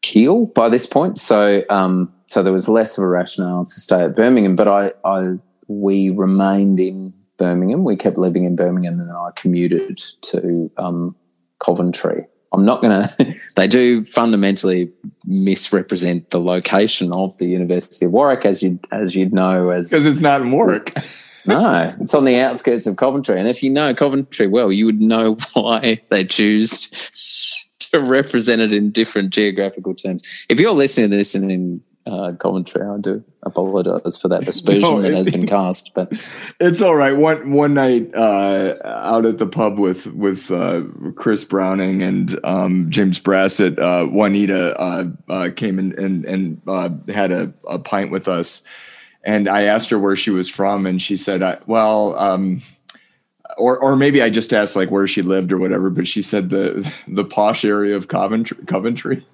Kiel by this point, so um, so there was less of a rationale to stay at Birmingham. But I, I we remained in Birmingham. We kept living in Birmingham, and I commuted to um, Coventry. I'm not going <laughs> to. They do fundamentally misrepresent the location of the University of Warwick, as you as you'd know as Because it's not in Warwick. <laughs> no, it's on the outskirts of Coventry. And if you know Coventry well, you would know <laughs> why they choose to represent it in different geographical terms. If you're listening to this and in uh, Coventry, I do apologise for that aspersion No, that has been <laughs> cast. But It's all right. One one night uh, out at the pub with with uh, Chris Browning and um, James Brassett, uh, Juanita uh, uh, came in and and uh, had a, a pint with us, and I asked her where she was from, and she said, I, "Well." Um, or, or maybe I just asked like where she lived or whatever, but she said the the posh area of Coventry. Coventry.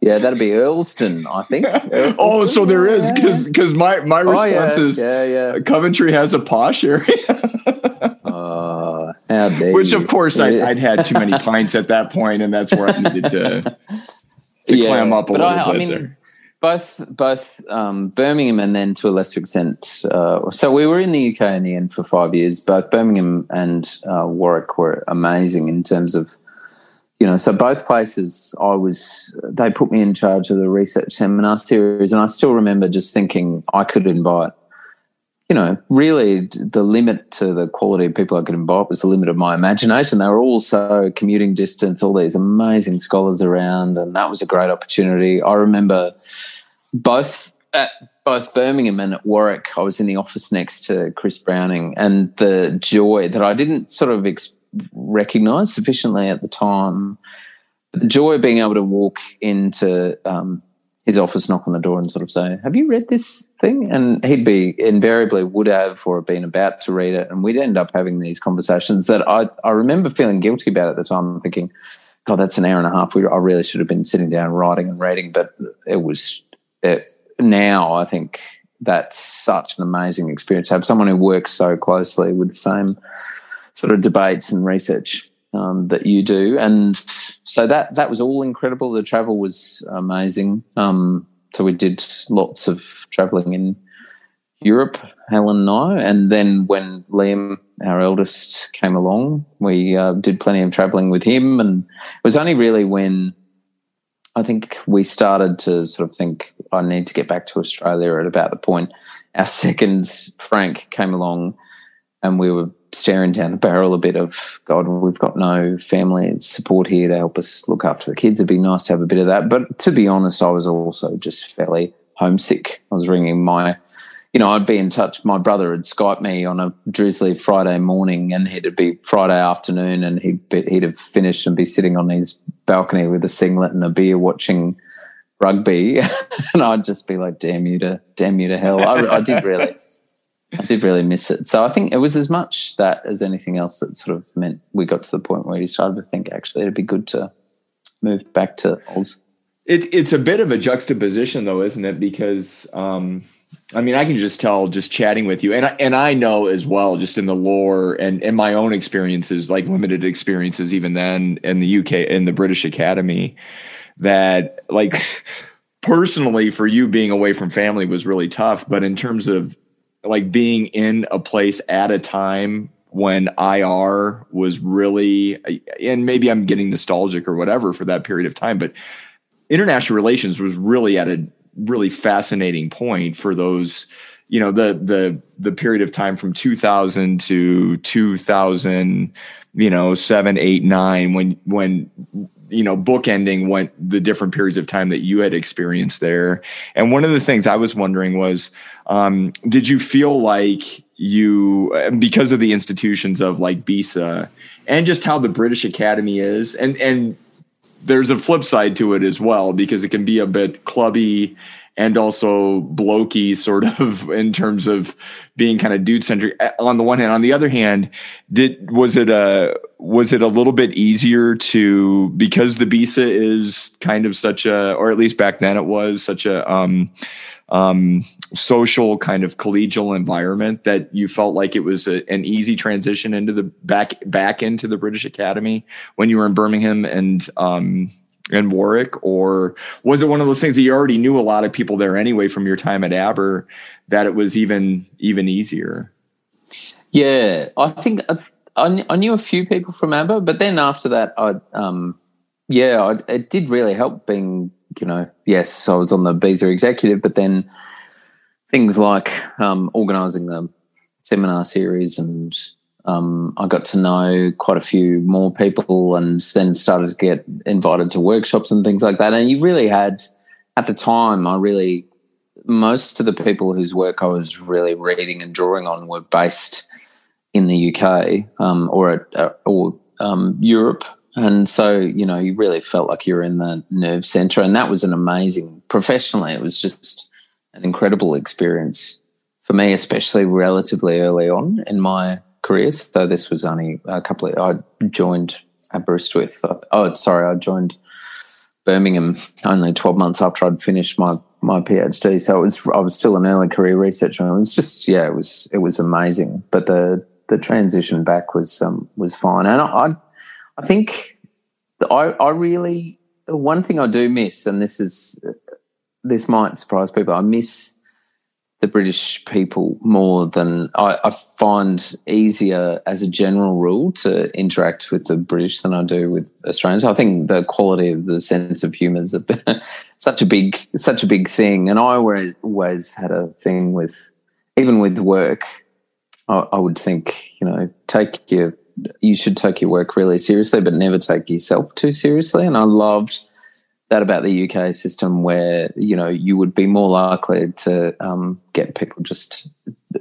Yeah, that'd be Earlsdon, I think. <laughs> Oh, so there is because because my my Oh, response yeah, is yeah, yeah. Coventry has a posh area. <laughs> Uh, Which, of course, I, I'd had too many pints at that point, and that's where I needed to, to clam up a but little I, bit I mean, there. both both um, Birmingham and then to a lesser extent. Uh, so we were in the UK in the end for five years. Both Birmingham and uh, Warwick were amazing in terms of, you know. So both places, I was. They put me in charge of the research seminar series, and I still remember just thinking I could invite. You know, really, the limit to the quality of people I could invite was the limit of my imagination. They were all so commuting distance, all these amazing scholars around, and that was a great opportunity. I remember both at both Birmingham and at Warwick, I was in the office next to Chris Browning, and the joy that I didn't sort of recognize sufficiently at the time, the joy of being able to walk into um, his office knock on the door and sort of say, "Have you read this thing?" And he'd be invariably would have or been about to read it, and we'd end up having these conversations that I I remember feeling guilty about at the time, thinking, "God, that's an hour and a half. We, I really should have been sitting down writing and reading." But it was it, now I think that's such an amazing experience to have someone who works so closely with the same sort of debates and research um, that you do, and so that that was all incredible. The travel was amazing. Um, so we did lots of traveling in Europe, Helen and I, and then when Liam, our eldest, came along, we uh, did plenty of traveling with him, and it was only really when I think we started to sort of think I need to get back to Australia at about the point our <laughs> second Frank came along, and we were staring down the barrel a bit of God, we've got no family support here to help us look after the kids. It'd be nice to have a bit of that. But to be honest, I was also just fairly homesick. I was ringing my, you know, I'd be in touch. My brother had Skype me on a drizzly Friday morning, and it'd be Friday afternoon, and he'd be, he'd have finished and be sitting on his balcony with a singlet and a beer watching rugby, <laughs> and I'd just be like, "Damn you to, damn you to hell!" I, I did really. I did really miss it. So I think it was as much that as anything else that sort of meant we got to the point where you started to think actually it'd be good to move back to Oz. It, it's a bit of a juxtaposition though, isn't it? Because um, I mean, I can just tell just chatting with you, and I, and I know as well, just in the lore and and my own experiences, like limited experiences, even then in the UK in the British Academy, that like <laughs> personally for you being away from family was really tough. But in terms of like being in a place at a time when IR was really, and maybe I'm getting nostalgic or whatever for that period of time, but international relations was really at a really fascinating point for those, you know, the the the period of time from 2000 to 2000, you know, seven, eight, nine, when when you know bookending went the different periods of time that you had experienced there. And one of the things i was wondering was um, did you feel like you because of the institutions of like BISA and just how the british academy is and and there's a flip side to it as well because it can be a bit clubby and also blokey sort of <laughs> in terms of being kind of dude centric on the one hand on the other hand did was it a was it a little bit easier to because the BISA is kind of such a or at least back then it was such a um um social kind of collegial environment that you felt like it was a, an easy transition into the back back into the British Academy when you were in Birmingham and um and Warwick, or was it one of those things that you already knew a lot of people there anyway from your time at Aber that it was even even easier? Yeah, I think I, I knew a few people from Aber, but then after that, I um, yeah, I, it did really help being you know yes, I was on the BISA executive, but then things like um, organising the seminar series and um, I got to know quite a few more people and then started to get invited to workshops and things like that. And you really had, at the time, I really, most of the people whose work I was really reading and drawing on were based in the UK um, or at, uh, or um, Europe. And so, you know, you really felt like you were in the nerve center. And that was an amazing, professionally, it was just an incredible experience for me, especially relatively early on in my career. So this was only a couple of, I joined Aberystwyth. Oh, sorry, I joined Birmingham only 12 months after I'd finished my, my PhD. So it was, I was still an early career researcher. And it was just, yeah, it was, it was amazing. But the, the transition back was, um, was fine. And I, I, I think I, I really, one thing I do miss, and this is, this might surprise people, I miss the British people more than I, I, find easier as a general rule to interact with the British than I do with Australians. I think the quality of the sense of humour is a, <laughs> such a big such a big thing, and I always always had a thing with even with work. I, I would think you know take your you should take your work really seriously, but never take yourself too seriously. And I loved that about the UK system, where you know you would be more likely to um, get people just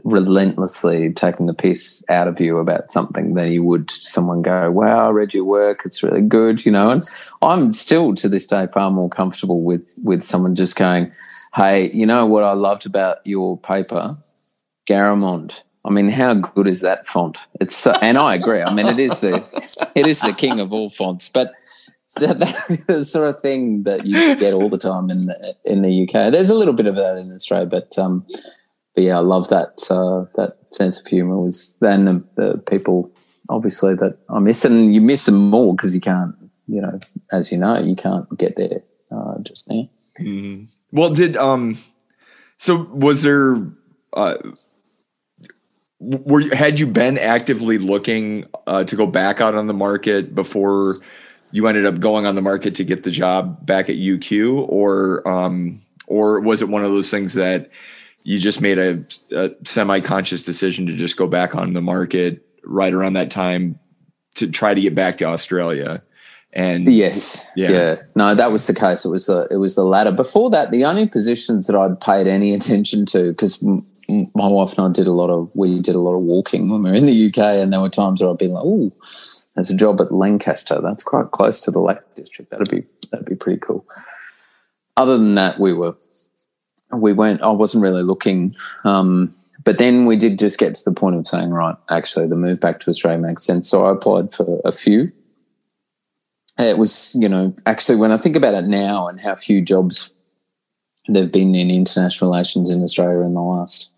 relentlessly taking the piss out of you about something than you would someone go, "Wow, I read your work; it's really good," you know. And I'm still to this day far more comfortable with with someone just going, "Hey, you know what I loved about your paper, Garamond." I mean, how good is that font? It's so, and I agree. I mean, it is the it is the king of all fonts, but <laughs> that's the sort of thing that you get all the time in in the UK. There's a little bit of that in Australia, but um, but yeah, I love that uh, that sense of humour. Was then the, the, people obviously that I miss, and you miss them more because you can't, you know, as you know, you can't get there uh, just now. Mm-hmm. Well, did um, so was there uh were had you been actively looking uh, to go back out on the market before you ended up going on the market to get the job back at UQ, or um, or was it one of those things that you just made a, a semi-conscious decision to just go back on the market right around that time to try to get back to Australia? And yes, yeah. yeah, no, that was the case. It was the it was the latter. Before that, the only positions that I'd paid any attention to because my wife and I did a lot of we did a lot of walking when we were in the UK, and there were times where I'd be like, "Oh, there's a job at Lancaster. That's quite close to the Lake District. That'd be that'd be pretty cool." Other than that, we were we weren't. I wasn't really looking. Um, but then we did just get to the point of saying, right, actually, the move back to Australia makes sense. So I applied for a few. It was, you know, actually, when I think about it now and how few jobs there have been in international relations in Australia in the last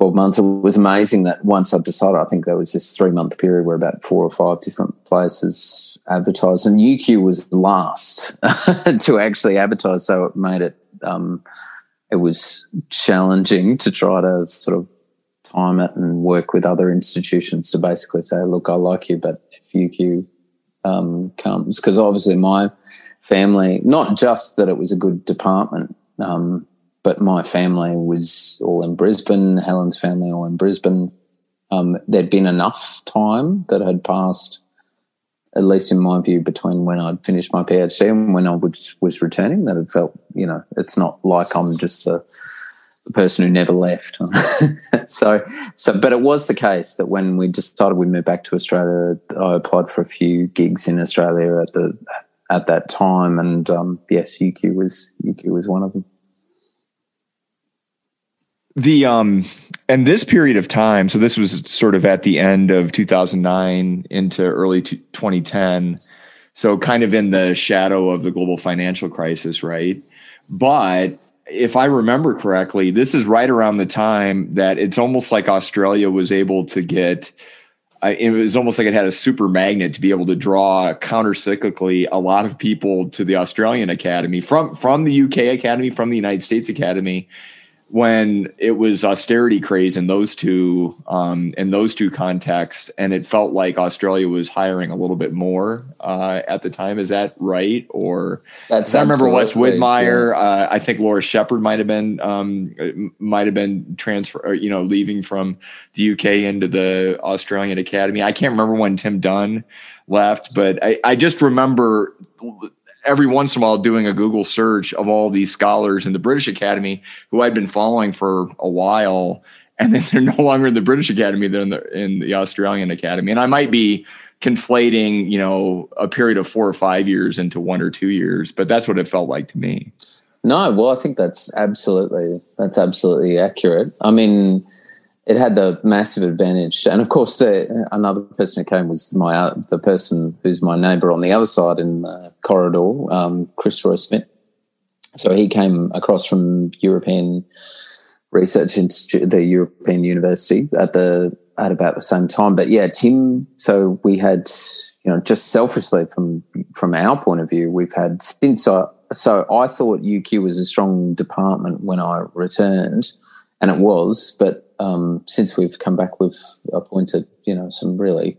12 months. It was amazing that once I decided, I think there was this three month period where about four or five different places advertised, and UQ was last <laughs> to actually advertise. So it made it, um, it was challenging to try to sort of time it and work with other institutions to basically say, look, I like you, but if UQ um, comes, because obviously my family, not just that it was a good department, um, but my family was all in Brisbane, Helen's family all in Brisbane. Um, there'd been enough time that had passed, at least in my view, between when I'd finished my PhD and when I was, was returning, that it felt, you know, it's not like I'm just the, person who never left. <laughs> so, so, but it was the case that when we decided we moved back to Australia, I applied for a few gigs in Australia at the at that time, and um, yes, UQ was UQ was one of them the um and this period of time so this was sort of at the end of 2009 into early 2010 so kind of in the shadow of the global financial crisis right? But if i remember correctly this is right around the time that it's almost like australia was able to get it was almost like it had a super magnet to be able to draw counter-cyclically a lot of people to the Australian Academy from from the UK Academy, from the United States Academy, when it was austerity craze in those two um, in those two contexts, and it felt like Australia was hiring a little bit more uh, at the time. Is that right? Or that's I remember Wes Widmaier. Yeah. Uh, I think Laura Shepherd might have been um, might have been transfer, you know, leaving from the UK into the Australian Academy. I can't remember when Tim Dunne left, but I, I just remember every once in a while doing a Google search of all these scholars in the British Academy who I'd been following for a while, and then <laughs> they're no longer in the British Academy; they're in the in the Australian Academy. And I might be conflating, you know, a period of four or five years into one or two years, but that's what it felt like to me. No, well, I think that's absolutely that's absolutely accurate. I mean, it had the massive advantage, and of course, the another person who came was my uh, the person who's my neighbour on the other side in the corridor, um, Chris Reus-Smit. So he came across from European Research Institute, the European University, at the at about the same time. But yeah, Tim. So we had, you know, just selfishly from from our point of view, we've had since I. So I thought UQ was a strong department when I returned, and it was, but um, since we've come back, we've appointed, you know, some really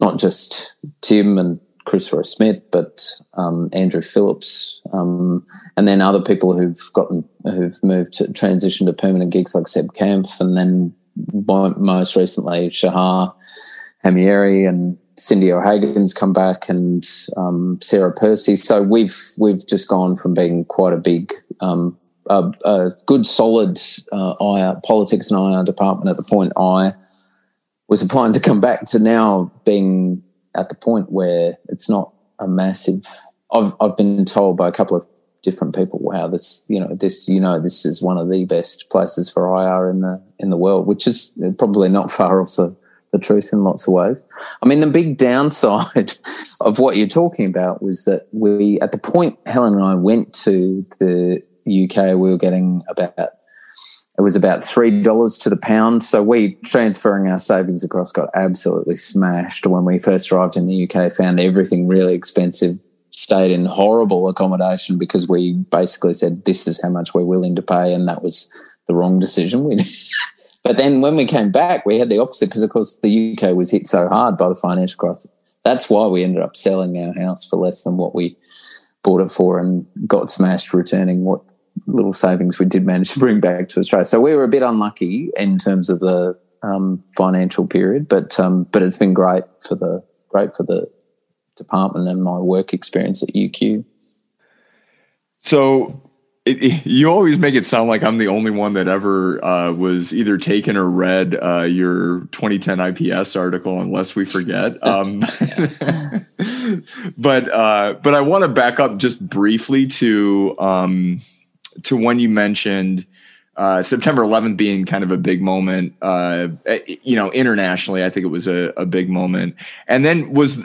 not just Tim and Chris Reus-Smit, but um, Andrew Phillips, um, and then other people who've gotten who've moved to transition to permanent gigs like Seb Kaempf, and then most recently Shahar Hameiri and Cindy O'Hagan's come back, and um, Sarah Percy. So we've we've just gone from being quite a big um, a, a good, solid uh, IR, politics and IR department at the point I was applying to come back to now being at the point where it's not a massive. I've I've been told by a couple of different people, wow, this you know this you know this is one of the best places for IR in the in the world, which is probably not far off the the truth in lots of ways. I mean, the big downside <laughs> of what you're talking about was that we, at the point Helen and I went to the UK, we were getting about it was about three dollars to the pound. So we transferring our savings across got absolutely smashed when we first arrived in the UK. Found everything really expensive. Stayed in horrible accommodation because we basically said this is how much we're willing to pay, and that was the wrong decision. <laughs> But then when we came back, we had the opposite because, of course, the UK was hit so hard by the financial crisis. That's why we ended up selling our house for less than what we bought it for and got smashed returning what little savings we did manage to bring back to Australia. So we were a bit unlucky in terms of the um, financial period, but um, but it's been great for the great for the department and my work experience at UQ. So it, it, you always make it sound like I'm the only one that ever uh, was either taken or read uh, your 2010 IPS article, unless we forget. <laughs> Um, <laughs> but uh, but I want to back up just briefly to um, to when you mentioned uh, September 11th being kind of a big moment. Uh, eh, you know, internationally, I think it was a, a big moment. And then was,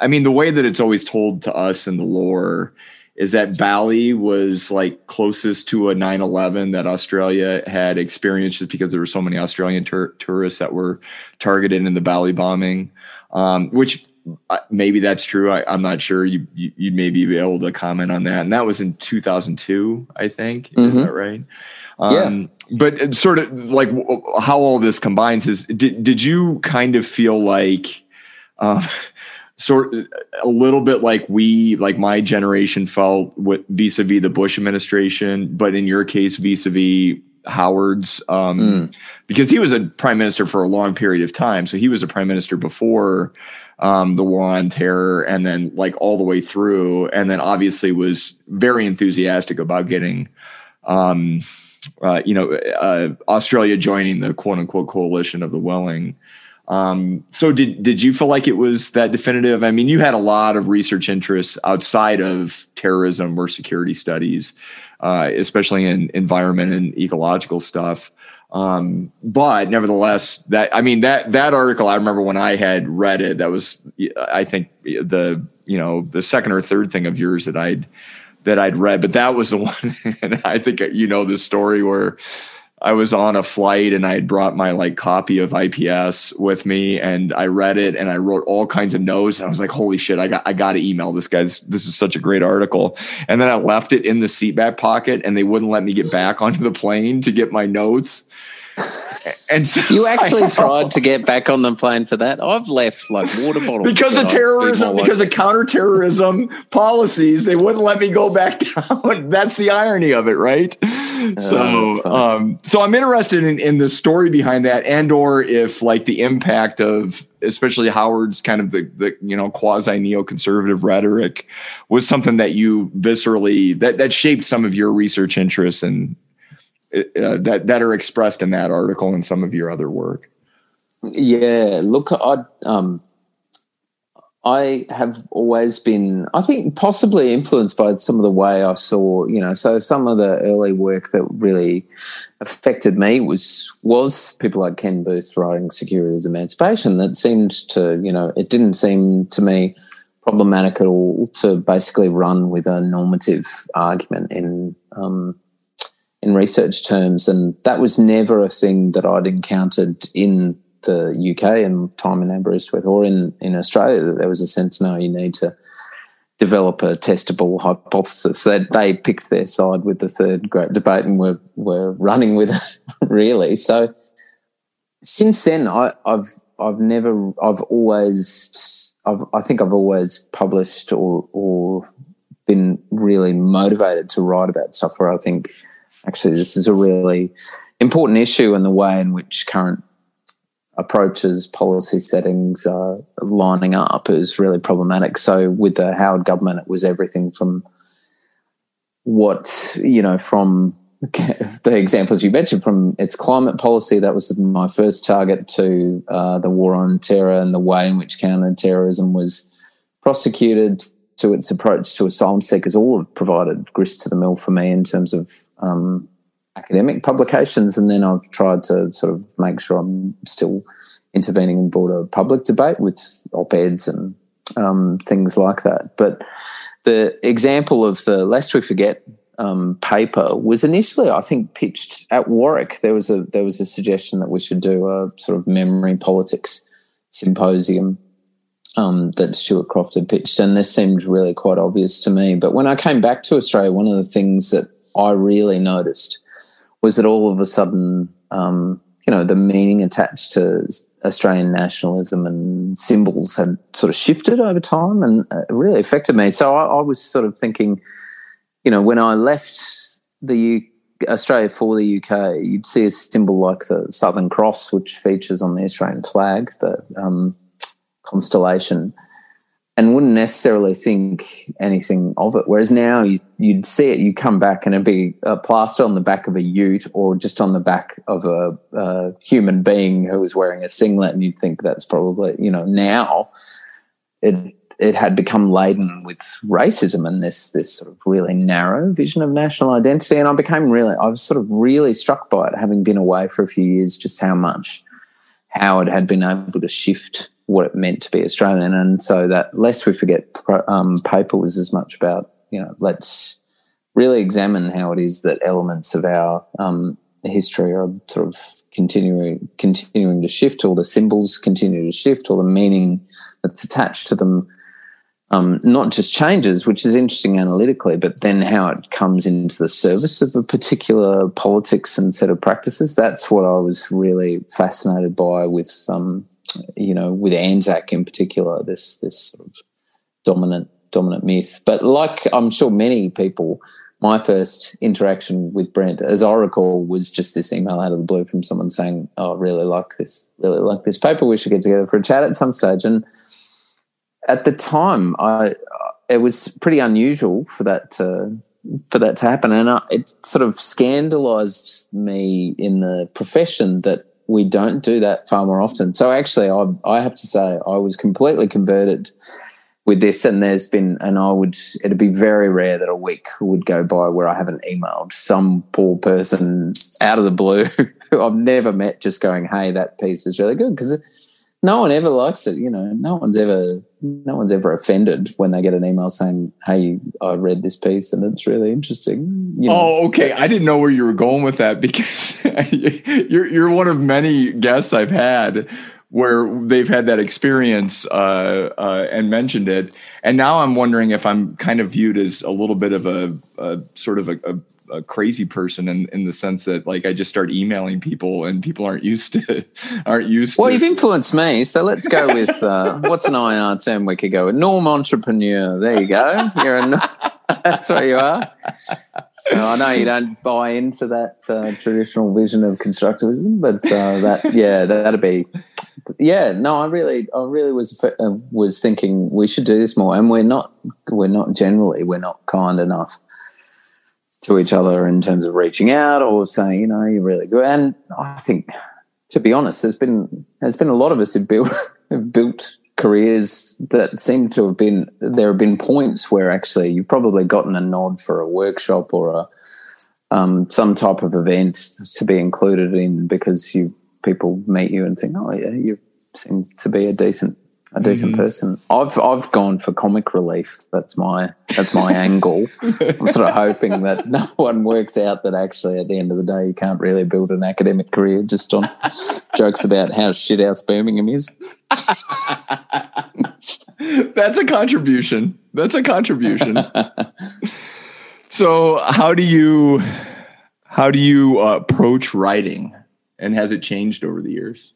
I mean, the way that it's always told to us in the lore is that Bali was like closest to a 9/11 that Australia had experienced just because there were so many Australian tur- tourists that were targeted in the Bali bombing, um, which maybe that's true. I, am not sure. You, you would maybe be able to comment on that. And that was in 2002, I think. Mm-hmm. Is that right? Um, yeah. But sort of like how all this combines is did did you kind of feel like um, <laughs> sort a little bit like we like my generation felt with vis-a-vis the Bush administration, but in your case vis-a-vis Howard's um, mm. because he was a prime minister for a long period of time. So he was a prime minister before um, the war on terror and then like all the way through. And then obviously was very enthusiastic about getting, um, uh, you know, uh, Australia joining the quote unquote coalition of the willing. Um, so did did you feel like it was that definitive? I mean, you had a lot of research interests outside of terrorism or security studies, uh, especially in environment and ecological stuff. Um, but nevertheless, that I mean that that article I remember when I had read it, that was I think the you know the second or third thing of yours that I'd that I'd read, but that was the <laughs> one, and I think you know the story where I was on a flight and I had brought my like copy of IPS with me and I read it and I wrote all kinds of notes. And I was like, holy shit, I got I gotta email this guy's this is such a great article. And then I left it in the seat back pocket and they wouldn't let me get back <laughs> onto the plane to get my notes. <laughs> And so you actually tried to get back on the plane for that. I've left like water bottles because of terrorism, because of counterterrorism <laughs> policies. They wouldn't let me go back <laughs> down. That's the irony of it, right? Uh, so, um, so I'm interested in, in the story behind that, and or if like the impact of especially Howard's kind of the, the you know quasi neoconservative rhetoric was something that you viscerally that that shaped some of your research interests and uh, that that are expressed in that article and some of your other work. Yeah, look, I um, I have always been, I think, possibly influenced by some of the way I saw, you know, so some of the early work that really affected me was was people like Ken Booth writing Security as Emancipation. That seemed to, you know, it didn't seem to me problematic at all to basically run with a normative argument in um, in research terms, and that was never a thing that I'd encountered in the UK and time in Aberystwyth or in in Australia. That there was a sense, no, you need to develop a testable hypothesis. That they, they picked their side with the third great debate, and were were running with it <laughs> really. So since then, I, I've I've never I've always I've, I think I've always published or or been really motivated to write about stuff where I think actually this is a really important issue in the way in which current approaches, policy settings are lining up is really problematic. So with the Howard government, it was everything from what you know from <laughs> the examples you mentioned from its climate policy that was my first target to uh, the war on terror and the way in which counterterrorism was prosecuted to its approach to asylum seekers all have provided grist to the mill for me in terms of um, academic publications and then I've tried to sort of make sure I'm still intervening in broader public debate with op-eds and um, things like that but the example of the lest we forget um, paper was initially, I think, pitched at Warwick. There was a there was a suggestion that we should do a sort of memory politics symposium um, that Stuart Croft had pitched, and this seemed really quite obvious to me. But when I came back to Australia, one of the things that I really noticed was that all of a sudden, um, you know, the meaning attached to Australian nationalism and symbols had sort of shifted over time, and it really affected me. So I, I was sort of thinking you know, when I left the U- Australia for the UK, you'd see a symbol like the Southern Cross, which features on the Australian flag, the um, constellation, and wouldn't necessarily think anything of it. Whereas now you, would see it, you come back and it'd be a plaster on the back of a ute or just on the back of a, a human being who was wearing a singlet, and you'd think that's probably, you know, now it it had become laden with racism and this this sort of really narrow vision of national identity. And I became really, I was sort of really struck by it, having been away for a few years, just how much Howard had been able to shift what it meant to be Australian. And so that lest we forget um, paper was as much about you know let's really examine how it is that elements of our um, history are sort of continuing continuing to shift, all the symbols continue to shift, all the meaning that's attached to them um, not just changes, which is interesting analytically, but then how it comes into the service of a particular politics and set of practices. That's what I was really fascinated by with, um, you know, with Anzac in particular. This this sort of dominant dominant myth. But like I'm sure many people, my first interaction with Brent, as I recall, was just this email out of the blue from someone saying, "Oh, I really like this, really like this paper. We should get together for a chat at some stage." And at the time, I it was pretty unusual for that to for that to happen, and I, it sort of scandalized me in the profession that we don't do that far more often. So actually, I I have to say I was completely converted with this, and there's been, and I would it'd be very rare that a week would go by where I haven't emailed some poor person out of the blue who <laughs> I've never met, just going, "Hey, that piece is really good," because no one ever likes it. You know, no one's ever no one's ever offended when they get an email saying, "Hey, I read this piece and it's really interesting." You know? Oh, okay. I didn't know where you were going with that because <laughs> you're you're one of many guests I've had where they've had that experience uh, uh, and mentioned it, and now I'm wondering if I'm kind of viewed as a little bit of a, a sort of a, a a crazy person in, in the sense that like I just start emailing people and people aren't used to <laughs> aren't used well, to. you've influenced me, so let's go <laughs> with uh, what's an IR term we could go with? Norm entrepreneur. There you go. You're a <laughs> that's what you are. So I know you don't buy into that uh, traditional vision of constructivism, but uh, that yeah, that'd be yeah. No, I really, I really was uh, was thinking we should do this more, and we're not, we're not generally, we're not kind enough to each other in terms of reaching out or saying, you know, you're really good. And I think, to be honest, there's been there's been a lot of us who built <laughs> have built careers that seem to have been there have been points where actually you've probably gotten a nod for a workshop or a um, some type of event to be included in because you people meet you and think, oh yeah, you seem to be a decent a decent mm. person. I've I've gone for comic relief. That's my that's my <laughs> angle. I'm sort of hoping that <laughs> no one works out that actually at the end of the day you can't really build an academic career just on <laughs> jokes about how shit house Birmingham is. that's a contribution. That's a contribution. so how do you how do you uh, approach writing, and has it changed over the years?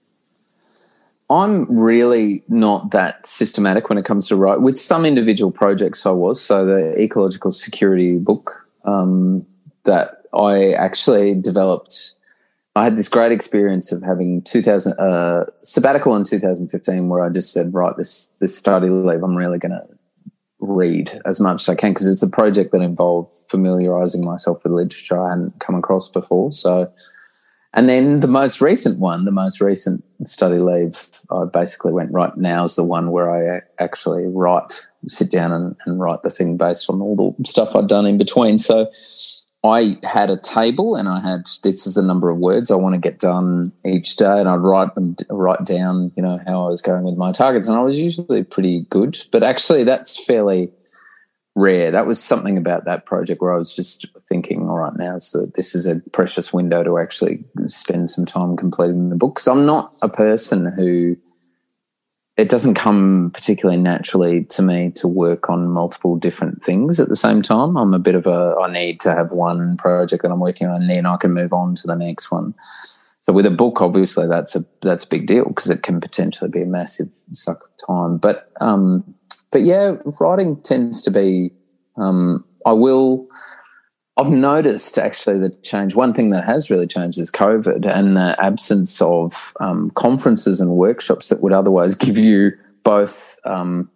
I'm really not that systematic when it comes to write. With some individual projects, I was. So the ecological security book um, that I actually developed. I had this great experience of having 2000 uh, sabbatical in 2015, where I just said, right, this this study leave, I'm really going to read as much as I can because it's a project that involved familiarizing myself with literature I hadn't come across before. So, and then the most recent one, the most recent study leave, I basically went right now is the one where I actually write, sit down and, and write the thing based on all the stuff I'd done in between. So I had a table and I had this is the number of words I want to get done each day, and I'd write them write down, you know, how I was going with my targets, and I was usually pretty good. But actually, that's fairly rare. That was something about that project where I was just thinking, all right, now so this is a precious window to actually spend some time completing the book because I'm not a person who it doesn't come particularly naturally to me to work on multiple different things at the same time. I'm a bit of a I need to have one project that I'm working on, and then I can move on to the next one. So with a book, obviously that's a that's a big deal because it can potentially be a massive suck of time. But um, but yeah, writing tends to be. Um, I will. I've noticed actually the change. One thing that has really changed is COVID and the absence of um, conferences and workshops that would otherwise <laughs> give you both um,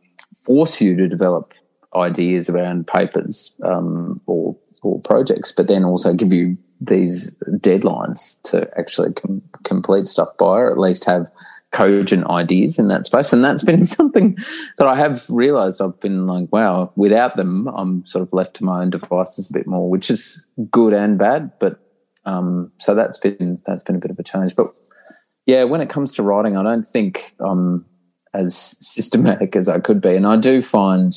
force you to develop ideas around papers um, or or projects, but then also give you these deadlines to actually com- complete stuff by, or at least have cogent ideas in that space. And that's been <laughs> something that I have realized I've been like, wow, without them, I'm sort of left to my own devices a bit more, which is good and bad. But um, so that's been that's been a bit of a change. But yeah, when it comes to writing, I don't think I'm as systematic as I could be. And I do find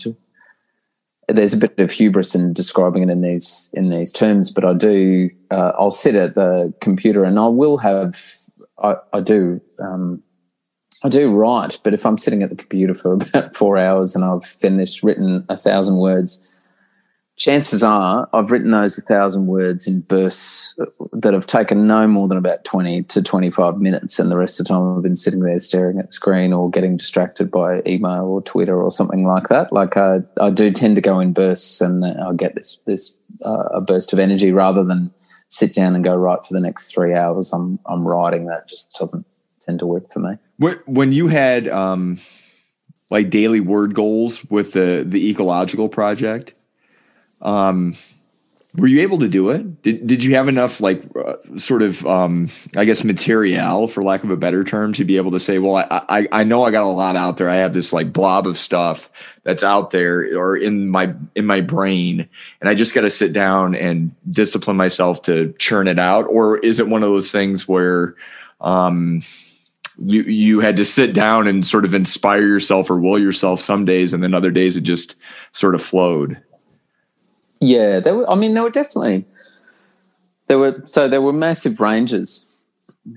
there's a bit of hubris in describing it in these in these terms, but I do uh, I'll sit at the computer and I will have I, I do um, I do write, but if I'm sitting at the computer for <laughs> about four hours and I've finished written a thousand words, chances are I've written those a thousand words in bursts that have taken no more than about 20 to 25 minutes. And the rest of the time I've been sitting there staring at the screen or getting distracted by email or Twitter or something like that. Like I, I do tend to go in bursts and I'll get this, this, uh, a burst of energy rather than sit down and go right for the next three hours. I'm, I'm writing that just doesn't tend to work for me. When you had um, like daily word goals with the the ecological project, um, were you able to do it? Did Did you have enough like uh, sort of um, I guess material, for lack of a better term, to be able to say, well, I, I I know I got a lot out there. I have this like blob of stuff that's out there or in my in my brain, and I just got to sit down and discipline myself to churn it out. Or is it one of those things where um, you you had to sit down and sort of inspire yourself or will yourself some days, and then other days it just sort of flowed. Yeah, there were. I mean, there were definitely there were so there were massive ranges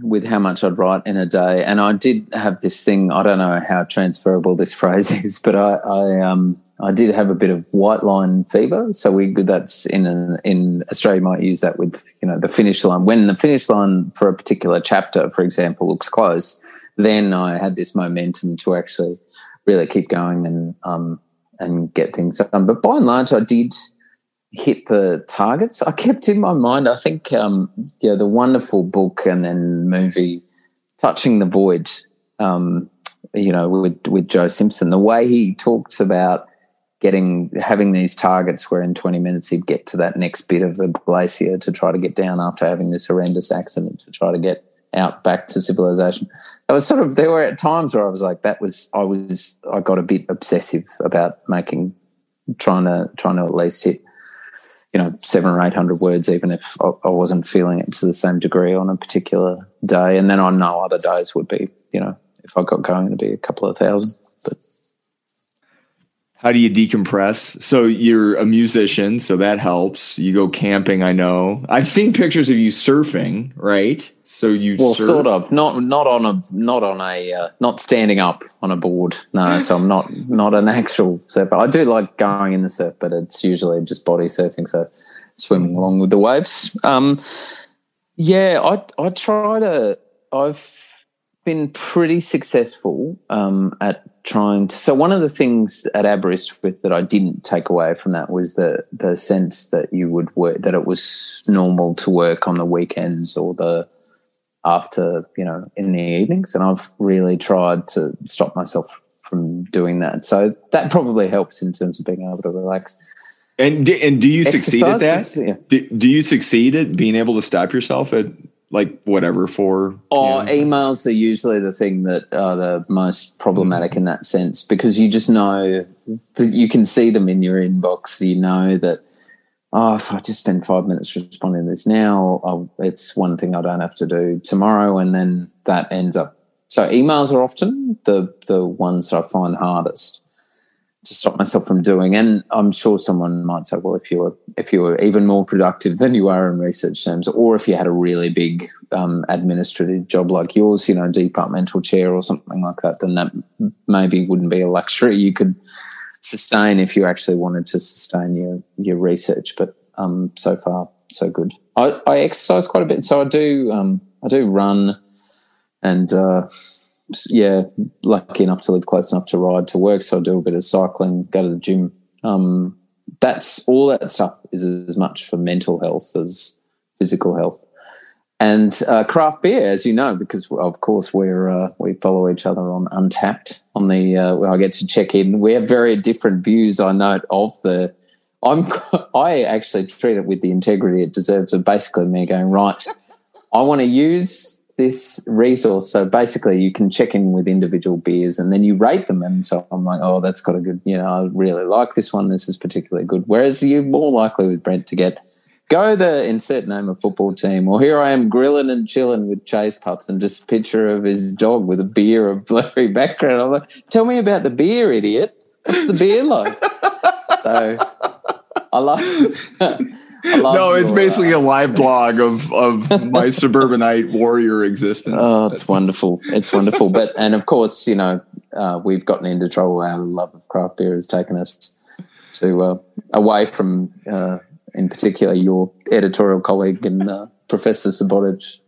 with how much I'd write in a day, and I did have this thing. I don't know how transferable this <laughs> phrase is, but I, I um I did have a bit of white line fever. So we that's in an, in Australia might use that with you know the finish line. When the finish line for a particular chapter, for example, looks close, then I had this momentum to actually really keep going and um, and get things done. But by and large, I did hit the targets. I kept in my mind. I think um, yeah, the wonderful book and then movie, touching the void. Um, you know, with with Joe Simpson, the way he talks about getting having these targets where in 20 minutes he'd get to that next bit of the glacier to try to get down after having this horrendous accident to try to get out back to civilization. I was sort of there were at times where I was like that was I was I got a bit obsessive about making trying to trying to at least hit you know seven or eight hundred words even if I, I wasn't feeling it to the same degree on a particular day and then on no other days would be you know if I got going to be a couple of thousand but how do you decompress? So you're a musician, so that helps. You go camping, I know. I've seen pictures of you surfing, right? So you well, surf? sort of, not not on a not on a uh, not standing up on a board. No, <laughs> so I'm not not an actual surfer. I do like going in the surf, but it's usually just body surfing, so swimming along with the waves. Um, yeah, I I try to. I've been pretty successful um, at trying to. So one of the things at Aberystwyth that I didn't take away from that was the the sense that you would work that it was normal to work on the weekends or the after you know in the evenings, and I've really tried to stop myself from doing that. So that probably helps in terms of being able to relax. And do, and do you succeed at that? Yeah. Do, do you succeed at being able to stop yourself at like whatever for? oh you know? emails are usually the thing that are the most problematic in that sense because you just know that you can see them in your inbox. You know that, oh, if I just spend five minutes responding to this now, I'll, it's one thing I don't have to do tomorrow. And then that ends up. So emails are often the, the ones that I find hardest to stop myself from doing. And I'm sure someone might say, well, if you were if you were even more productive than you are in research terms, or if you had a really big um, administrative job like yours, you know, departmental chair or something like that, then that maybe wouldn't be a luxury you could sustain if you actually wanted to sustain your your research. But um, so far, so good. I, I exercise quite a bit, so I do um, I do run and. Uh, yeah, lucky enough to live close enough to ride to work, so I do a bit of cycling, go to the gym. Um, that's all that stuff is as much for mental health as physical health. And uh, craft beer, as you know, because of course we're uh, we follow each other on Untappd. On the uh, where I get to check in, we have very different views. I note of the. I'm <laughs> I actually treat it with the integrity it deserves. Of basically me going right. I want to use this resource. So basically, you can check in with individual beers and then you rate them. And so I'm like, oh, that's got a good, you know, I really like this one. This is particularly good. Whereas you're more likely with Brent to get go the insert name of football team, or here I am grilling and chilling with Chase Pups and just a picture of his dog with a beer of blurry <laughs> background. I'm like, tell me about the beer, idiot. What's the beer like? <laughs> so I love. <laughs> No, it's your, basically uh, a live blog of of <laughs> my suburbanite warrior existence. Oh, it's wonderful. It's wonderful. But and of course, you know, uh, we've gotten into trouble. Our love of craft beer has taken us to uh, away from, uh, in particular, your editorial colleague and uh, Professor Subotic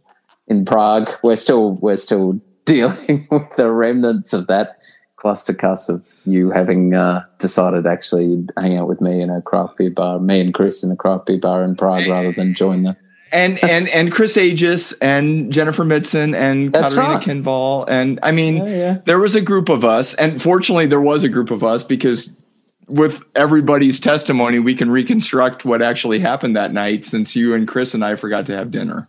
in Prague. We're still we're still <laughs> dealing with the remnants of that cluster cuss of you having uh, decided actually hang out with me in a craft beer bar, me and Chris in a craft beer bar in Prague, rather than join the <laughs> and and and Chris Agius and Jennifer Mitzen and That's Catarina right. Kinnvall and I mean Yeah, yeah. there was a group of us and fortunately there was a group of us because with everybody's testimony we can reconstruct what actually happened that night since you and Chris and I forgot to have dinner.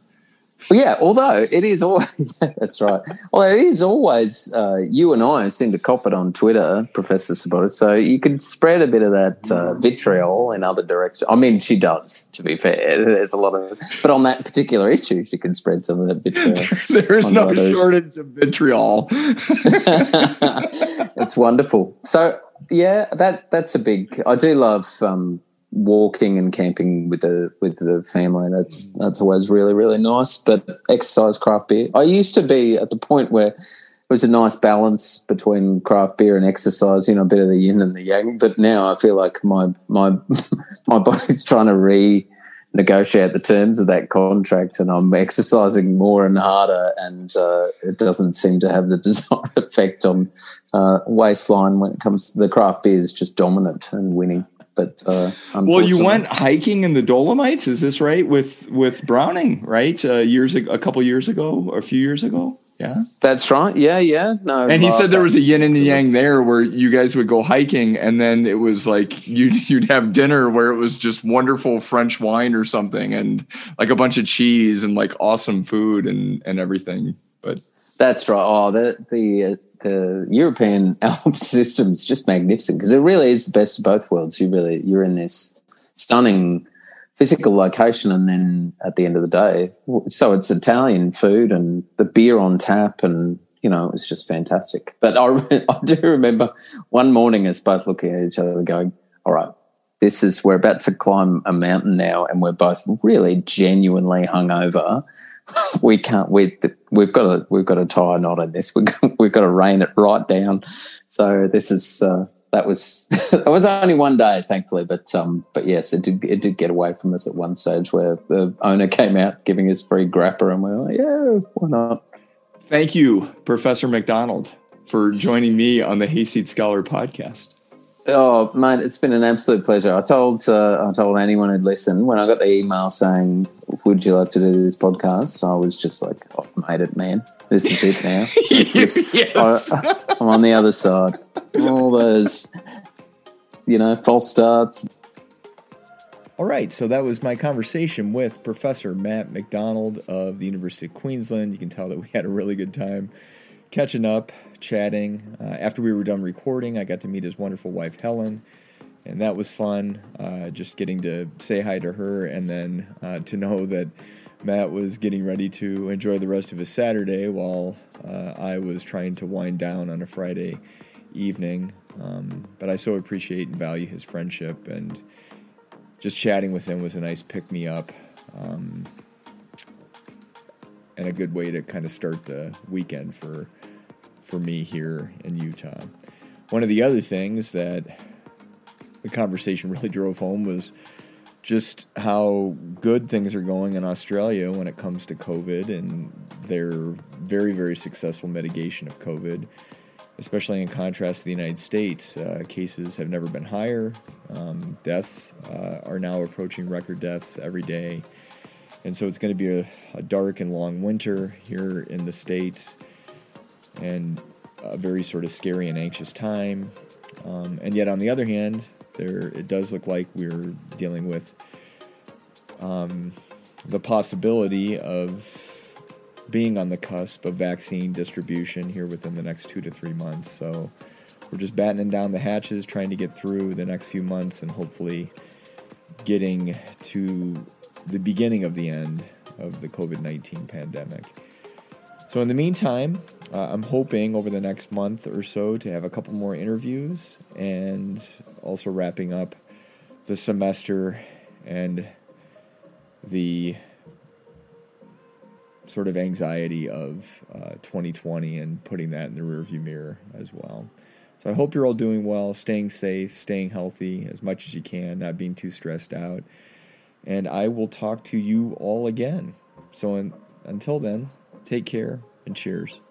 Well, yeah, although it is always <laughs> that's right. Well, it is always uh, you and I seem to cop it on Twitter, Professor Subotic. So you could spread a bit of that uh, vitriol in other directions. I mean, she does. To be fair, <laughs> there's a lot of, but on that particular issue, she can spread some of that vitriol. <laughs> There is no others. shortage of vitriol. it's wonderful. So yeah, that that's a big. I do love um, walking and camping with the with the family. That's that's always really really nice. But exercise, craft beer. I used to be at the point where it was a nice balance between craft beer and exercise. You know, a bit of the yin and the yang. But now I feel like my my <laughs> my body's trying to re negotiate the terms of that contract and I'm exercising more and harder and uh, it doesn't seem to have the <laughs> desired effect on uh, waistline when it comes to the craft beer is just dominant and winning but uh, Well, you went hiking in the Dolomites, is this right? With with Browning, right? Uh, years ag- a couple years ago, or a few years ago. Yeah. that's right yeah yeah no And he said there was a yin and a yang there where you guys would go hiking and then it was like you'd, <laughs> you'd have dinner where it was just wonderful French wine or something and like a bunch of cheese and like awesome food and, and everything. But That's right. Oh, the the uh, the European <laughs> Alps system is just magnificent because it really is the best of both worlds. You really you're in this stunning physical location, and then at the end of the day, so it's Italian food and the beer on tap, and you know it's just fantastic. But I <laughs> I do remember one morning us both looking at each other, going, "All right." This is we're about to climb a mountain now, and we're both really genuinely hungover we can't we we've got to we've got to tie a knot in this <laughs> we've got, we've got to rein it right down so this is uh, that was <laughs> it was only one day thankfully but um but yes it did it did get away from us at one stage where the owner came out giving us free grappa and we were like yeah why not thank you, Professor McDonald, for joining me on the Hayseed Scholar podcast. Oh, mate, it's been an absolute pleasure. I told uh, I told anyone who'd listen when I got the email saying, "Would you like to do this podcast?" I was just like, "I've made it, man. This is it now. <laughs> This is, Yes. I, I'm on the other side. All those, you know, false starts. All right, so that was my conversation with Professor Matt McDonald of the University of Queensland. You can tell that we had a really good time catching up, chatting. Uh, after we were done recording, I got to meet his wonderful wife, Helen, and that was fun. Uh, just getting to say hi to her and then uh, to know that Matt was getting ready to enjoy the rest of his Saturday while uh, I was trying to wind down on a Friday evening. Um, but I so appreciate and value his friendship and just chatting with him was a nice pick me up um, and a good way to kind of start the weekend for for me here in Utah. One of the other things that the conversation really drove home was just how good things are going in Australia when it comes to COVID and their very, very successful mitigation of COVID, especially in contrast to the United States. Uh, cases have never been higher. Um, deaths uh, are now approaching record deaths every day. And so it's going to be a, a dark and long winter here in the States and a very sort of scary and anxious time. Um, and yet, on the other hand, there it does look like we're dealing with um, the possibility of being on the cusp of vaccine distribution here within the next two to three months. So we're just battening down the hatches, trying to get through the next few months, and hopefully getting to the beginning of the end of the COVID 19 pandemic. So, in the meantime, uh, I'm hoping over the next month or so to have a couple more interviews and also wrapping up the semester and the sort of anxiety of uh, 2020 and putting that in the rearview mirror as well. So I hope you're all doing well, staying safe, staying healthy as much as you can, not being too stressed out. And I will talk to you all again. So un- until then, take care and cheers.